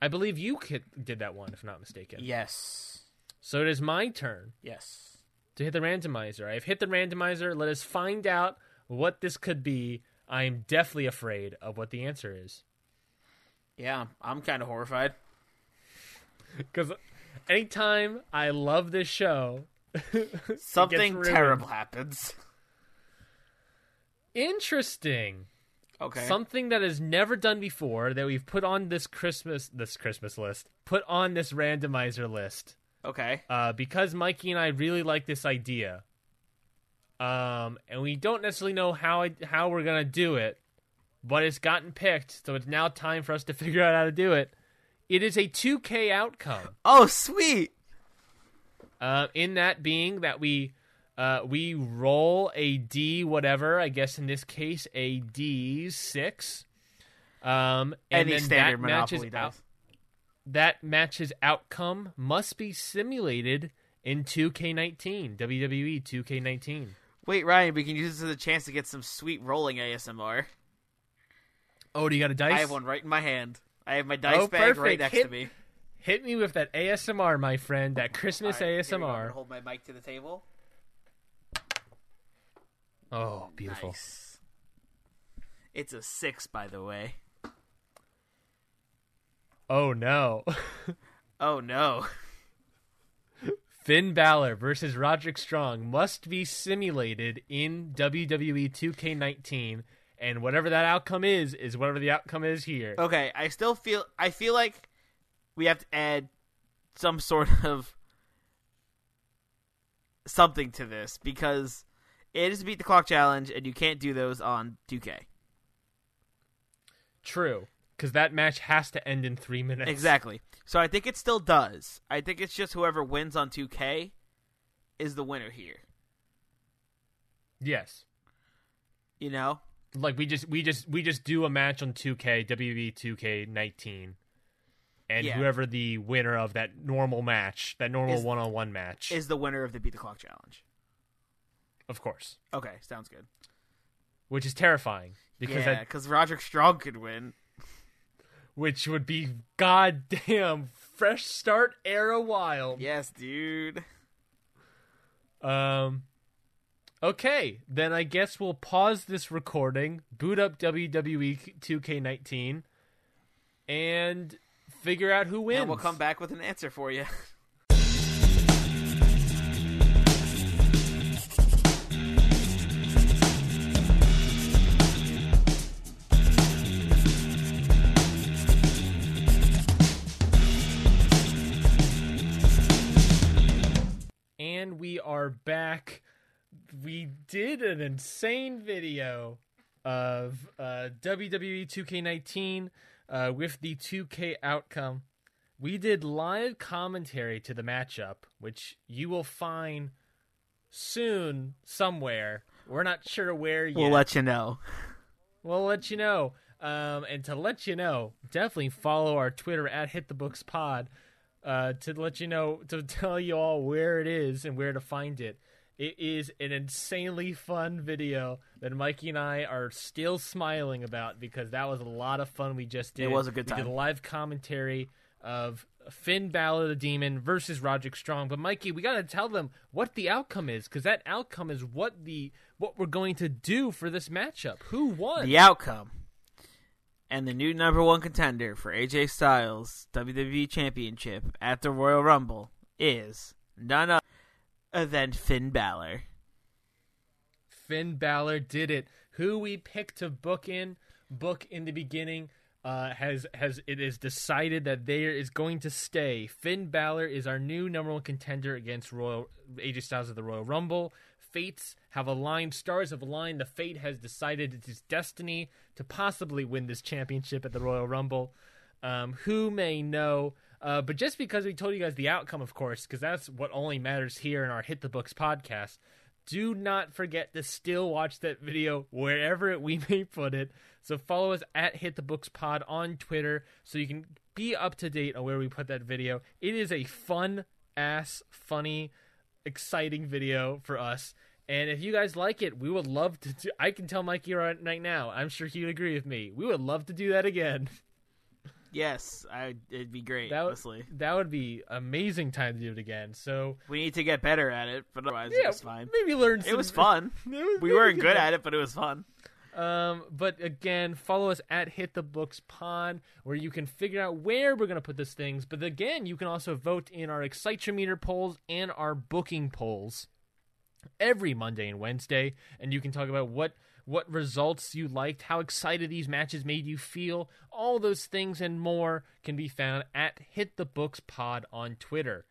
I believe you did that one, if not mistaken. Yes. So it is my turn Yes. to hit the randomizer. I've hit the randomizer. Let us find out what this could be. I am deathly afraid of what the answer is. Yeah, I'm kind of horrified. [laughs] Because anytime I love this show, [laughs] Something terrible happens. interesting. Okay. Something that is never done before that we've put on this Christmas this Christmas list, put on this randomizer list. Okay. uh, because Mikey and I really like this idea, um, and we don't necessarily know how I, how we're gonna do it, but it's gotten picked, so it's now time for us to [laughs] figure out how to do it. It is a 2K outcome. Oh, sweet. Uh, in that being that we uh, we roll a D whatever, I guess in this case a D six. Um, and Any standard that matches Monopoly out, that match's outcome must be simulated in 2K19, WWE 2K19. Wait, Ryan, we can use this as a chance to get some sweet rolling ASMR. Oh, do you got a dice? I have one right in my hand. I have my dice Oh, bag right next Hit- to me. Hit me with that ASMR, my friend. That Christmas right, here we go. I'm gonna ASMR. Hold my mic to the table. Oh, beautiful. Nice. It's a six, by the way. Oh no. [laughs] Oh no. Finn Balor versus Roderick Strong must be simulated in WWE 2K19, and whatever that outcome is, is whatever the outcome is here. Okay, I still feel I feel like we have to add some sort [laughs] of something to this because it is a beat the clock challenge and you can't do those on 2K. True, because that match has to end in three minutes. Exactly. So I think it still does. I think it's just whoever wins on 2K is the winner here. Yes. You know? Like we just we just we just do a match on 2K WWE 2K19, and Yeah. whoever the winner of that normal match, that normal Is- one-on-one match, Is the winner of the beat the clock challenge. of course, Okay, sounds good. which is terrifying because yeah, because Roderick Strong could win. [laughs] which would be goddamn fresh start era wild. Yes, dude. Um. Okay, then I guess we'll pause this recording, boot up WWE 2K19, and figure out who wins. And we'll come back with an answer for you. And we are back. We did an insane video of uh, WWE 2K19 uh, with the 2K outcome. We did live commentary to the matchup, which you will find soon somewhere. We're not sure where yet. We'll let you know. We'll let you know. Um, and to let you know, definitely follow our Twitter at Hit the Books Pod uh, to let you know to tell you all where it is and where to find it. It is an insanely fun video that Mikey and I are still smiling about because that was a lot of fun we just did. It was a good time. We did a live commentary of Finn Balor the Demon versus Roderick Strong. But Mikey, we got to tell them what the outcome is because that outcome is what the what we're going to do for this matchup. Who won? The outcome. And the new number one contender for AJ Styles WWE Championship at the Royal Rumble is none other than Finn Balor. Finn Balor did it. Who we picked to book in, book in the beginning, uh, has has it is decided that there is going to stay. Finn Balor is our new number one contender against Royal AJ Styles of the Royal Rumble. Fates have aligned, stars have aligned. The fate has decided it's his destiny to possibly win this championship at the Royal Rumble. Um, who may know? Uh, but just because we told you guys the outcome, of course, because that's what only matters here in our Hit the Books podcast. Do not forget to still watch that video wherever [laughs] we may put it. So follow us at Hit the Books Pod on Twitter so you can be up to date on where we put that video. It is a fun ass, funny, exciting video for us. And if you guys like it, we would love to. Do, I can tell Mikey right, right now. I'm sure he'd agree with me. We would love to do that again. [laughs] Yes, I, it'd be great. That would honestly, that would be amazing time to do it again. So we need to get better at it, but otherwise it was fine. maybe learn. Something. It was fun. [laughs] It was- We weren't good at it, but it was fun. Um, but again, follow us at Hit the Books Pod, where you can figure out where we're gonna put these things. But again, you can also vote in our Excitometer polls and our booking polls every Monday and Wednesday, and you can talk about what what results you liked, how excited these matches made you feel. All those things and more can be found at Hit the Books Pod on Twitter.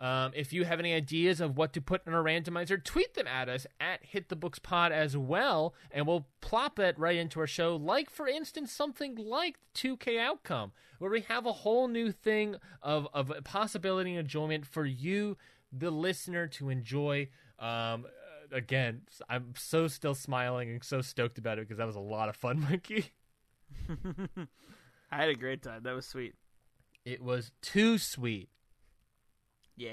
Um, if you have any ideas of what to put in a randomizer, tweet them at us at Hit the Books Pod as well, and we'll plop it right into our show. Like, for instance, something like 2K Outcome, where we have a whole new thing of, of possibility and enjoyment for you, the listener, to enjoy. Um, again, I'm so still smiling and so stoked about it because that was a lot of fun, [laughs] Mikey. [laughs] I had a great time. That was sweet. It was too sweet. Yeah.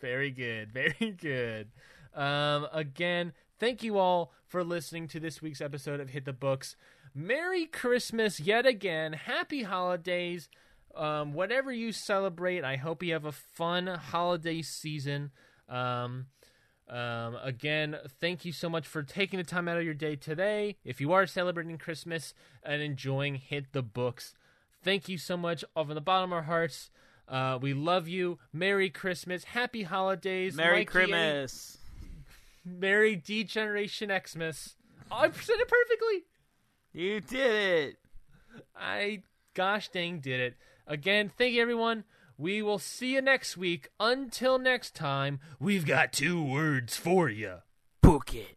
Very good. [laughs] Very good. Um, again, thank you all for listening to this week's episode of Hit the Books. Merry Christmas yet again. Happy holidays. Um, whatever you celebrate, I hope you have a fun holiday season. Um, um, again, thank you so much for taking the time out of your day today. If you are celebrating Christmas and enjoying Hit the Books, thank you so much from the bottom of our hearts. Uh, we love you. Merry Christmas. Happy holidays. Merry Mikey, Christmas. Merry D-Generation Xmas. Oh, I said it perfectly. You did it. I, gosh dang, did it. Again, thank you, everyone. We will see you next week. Until next time, we've got two words for you. Book it.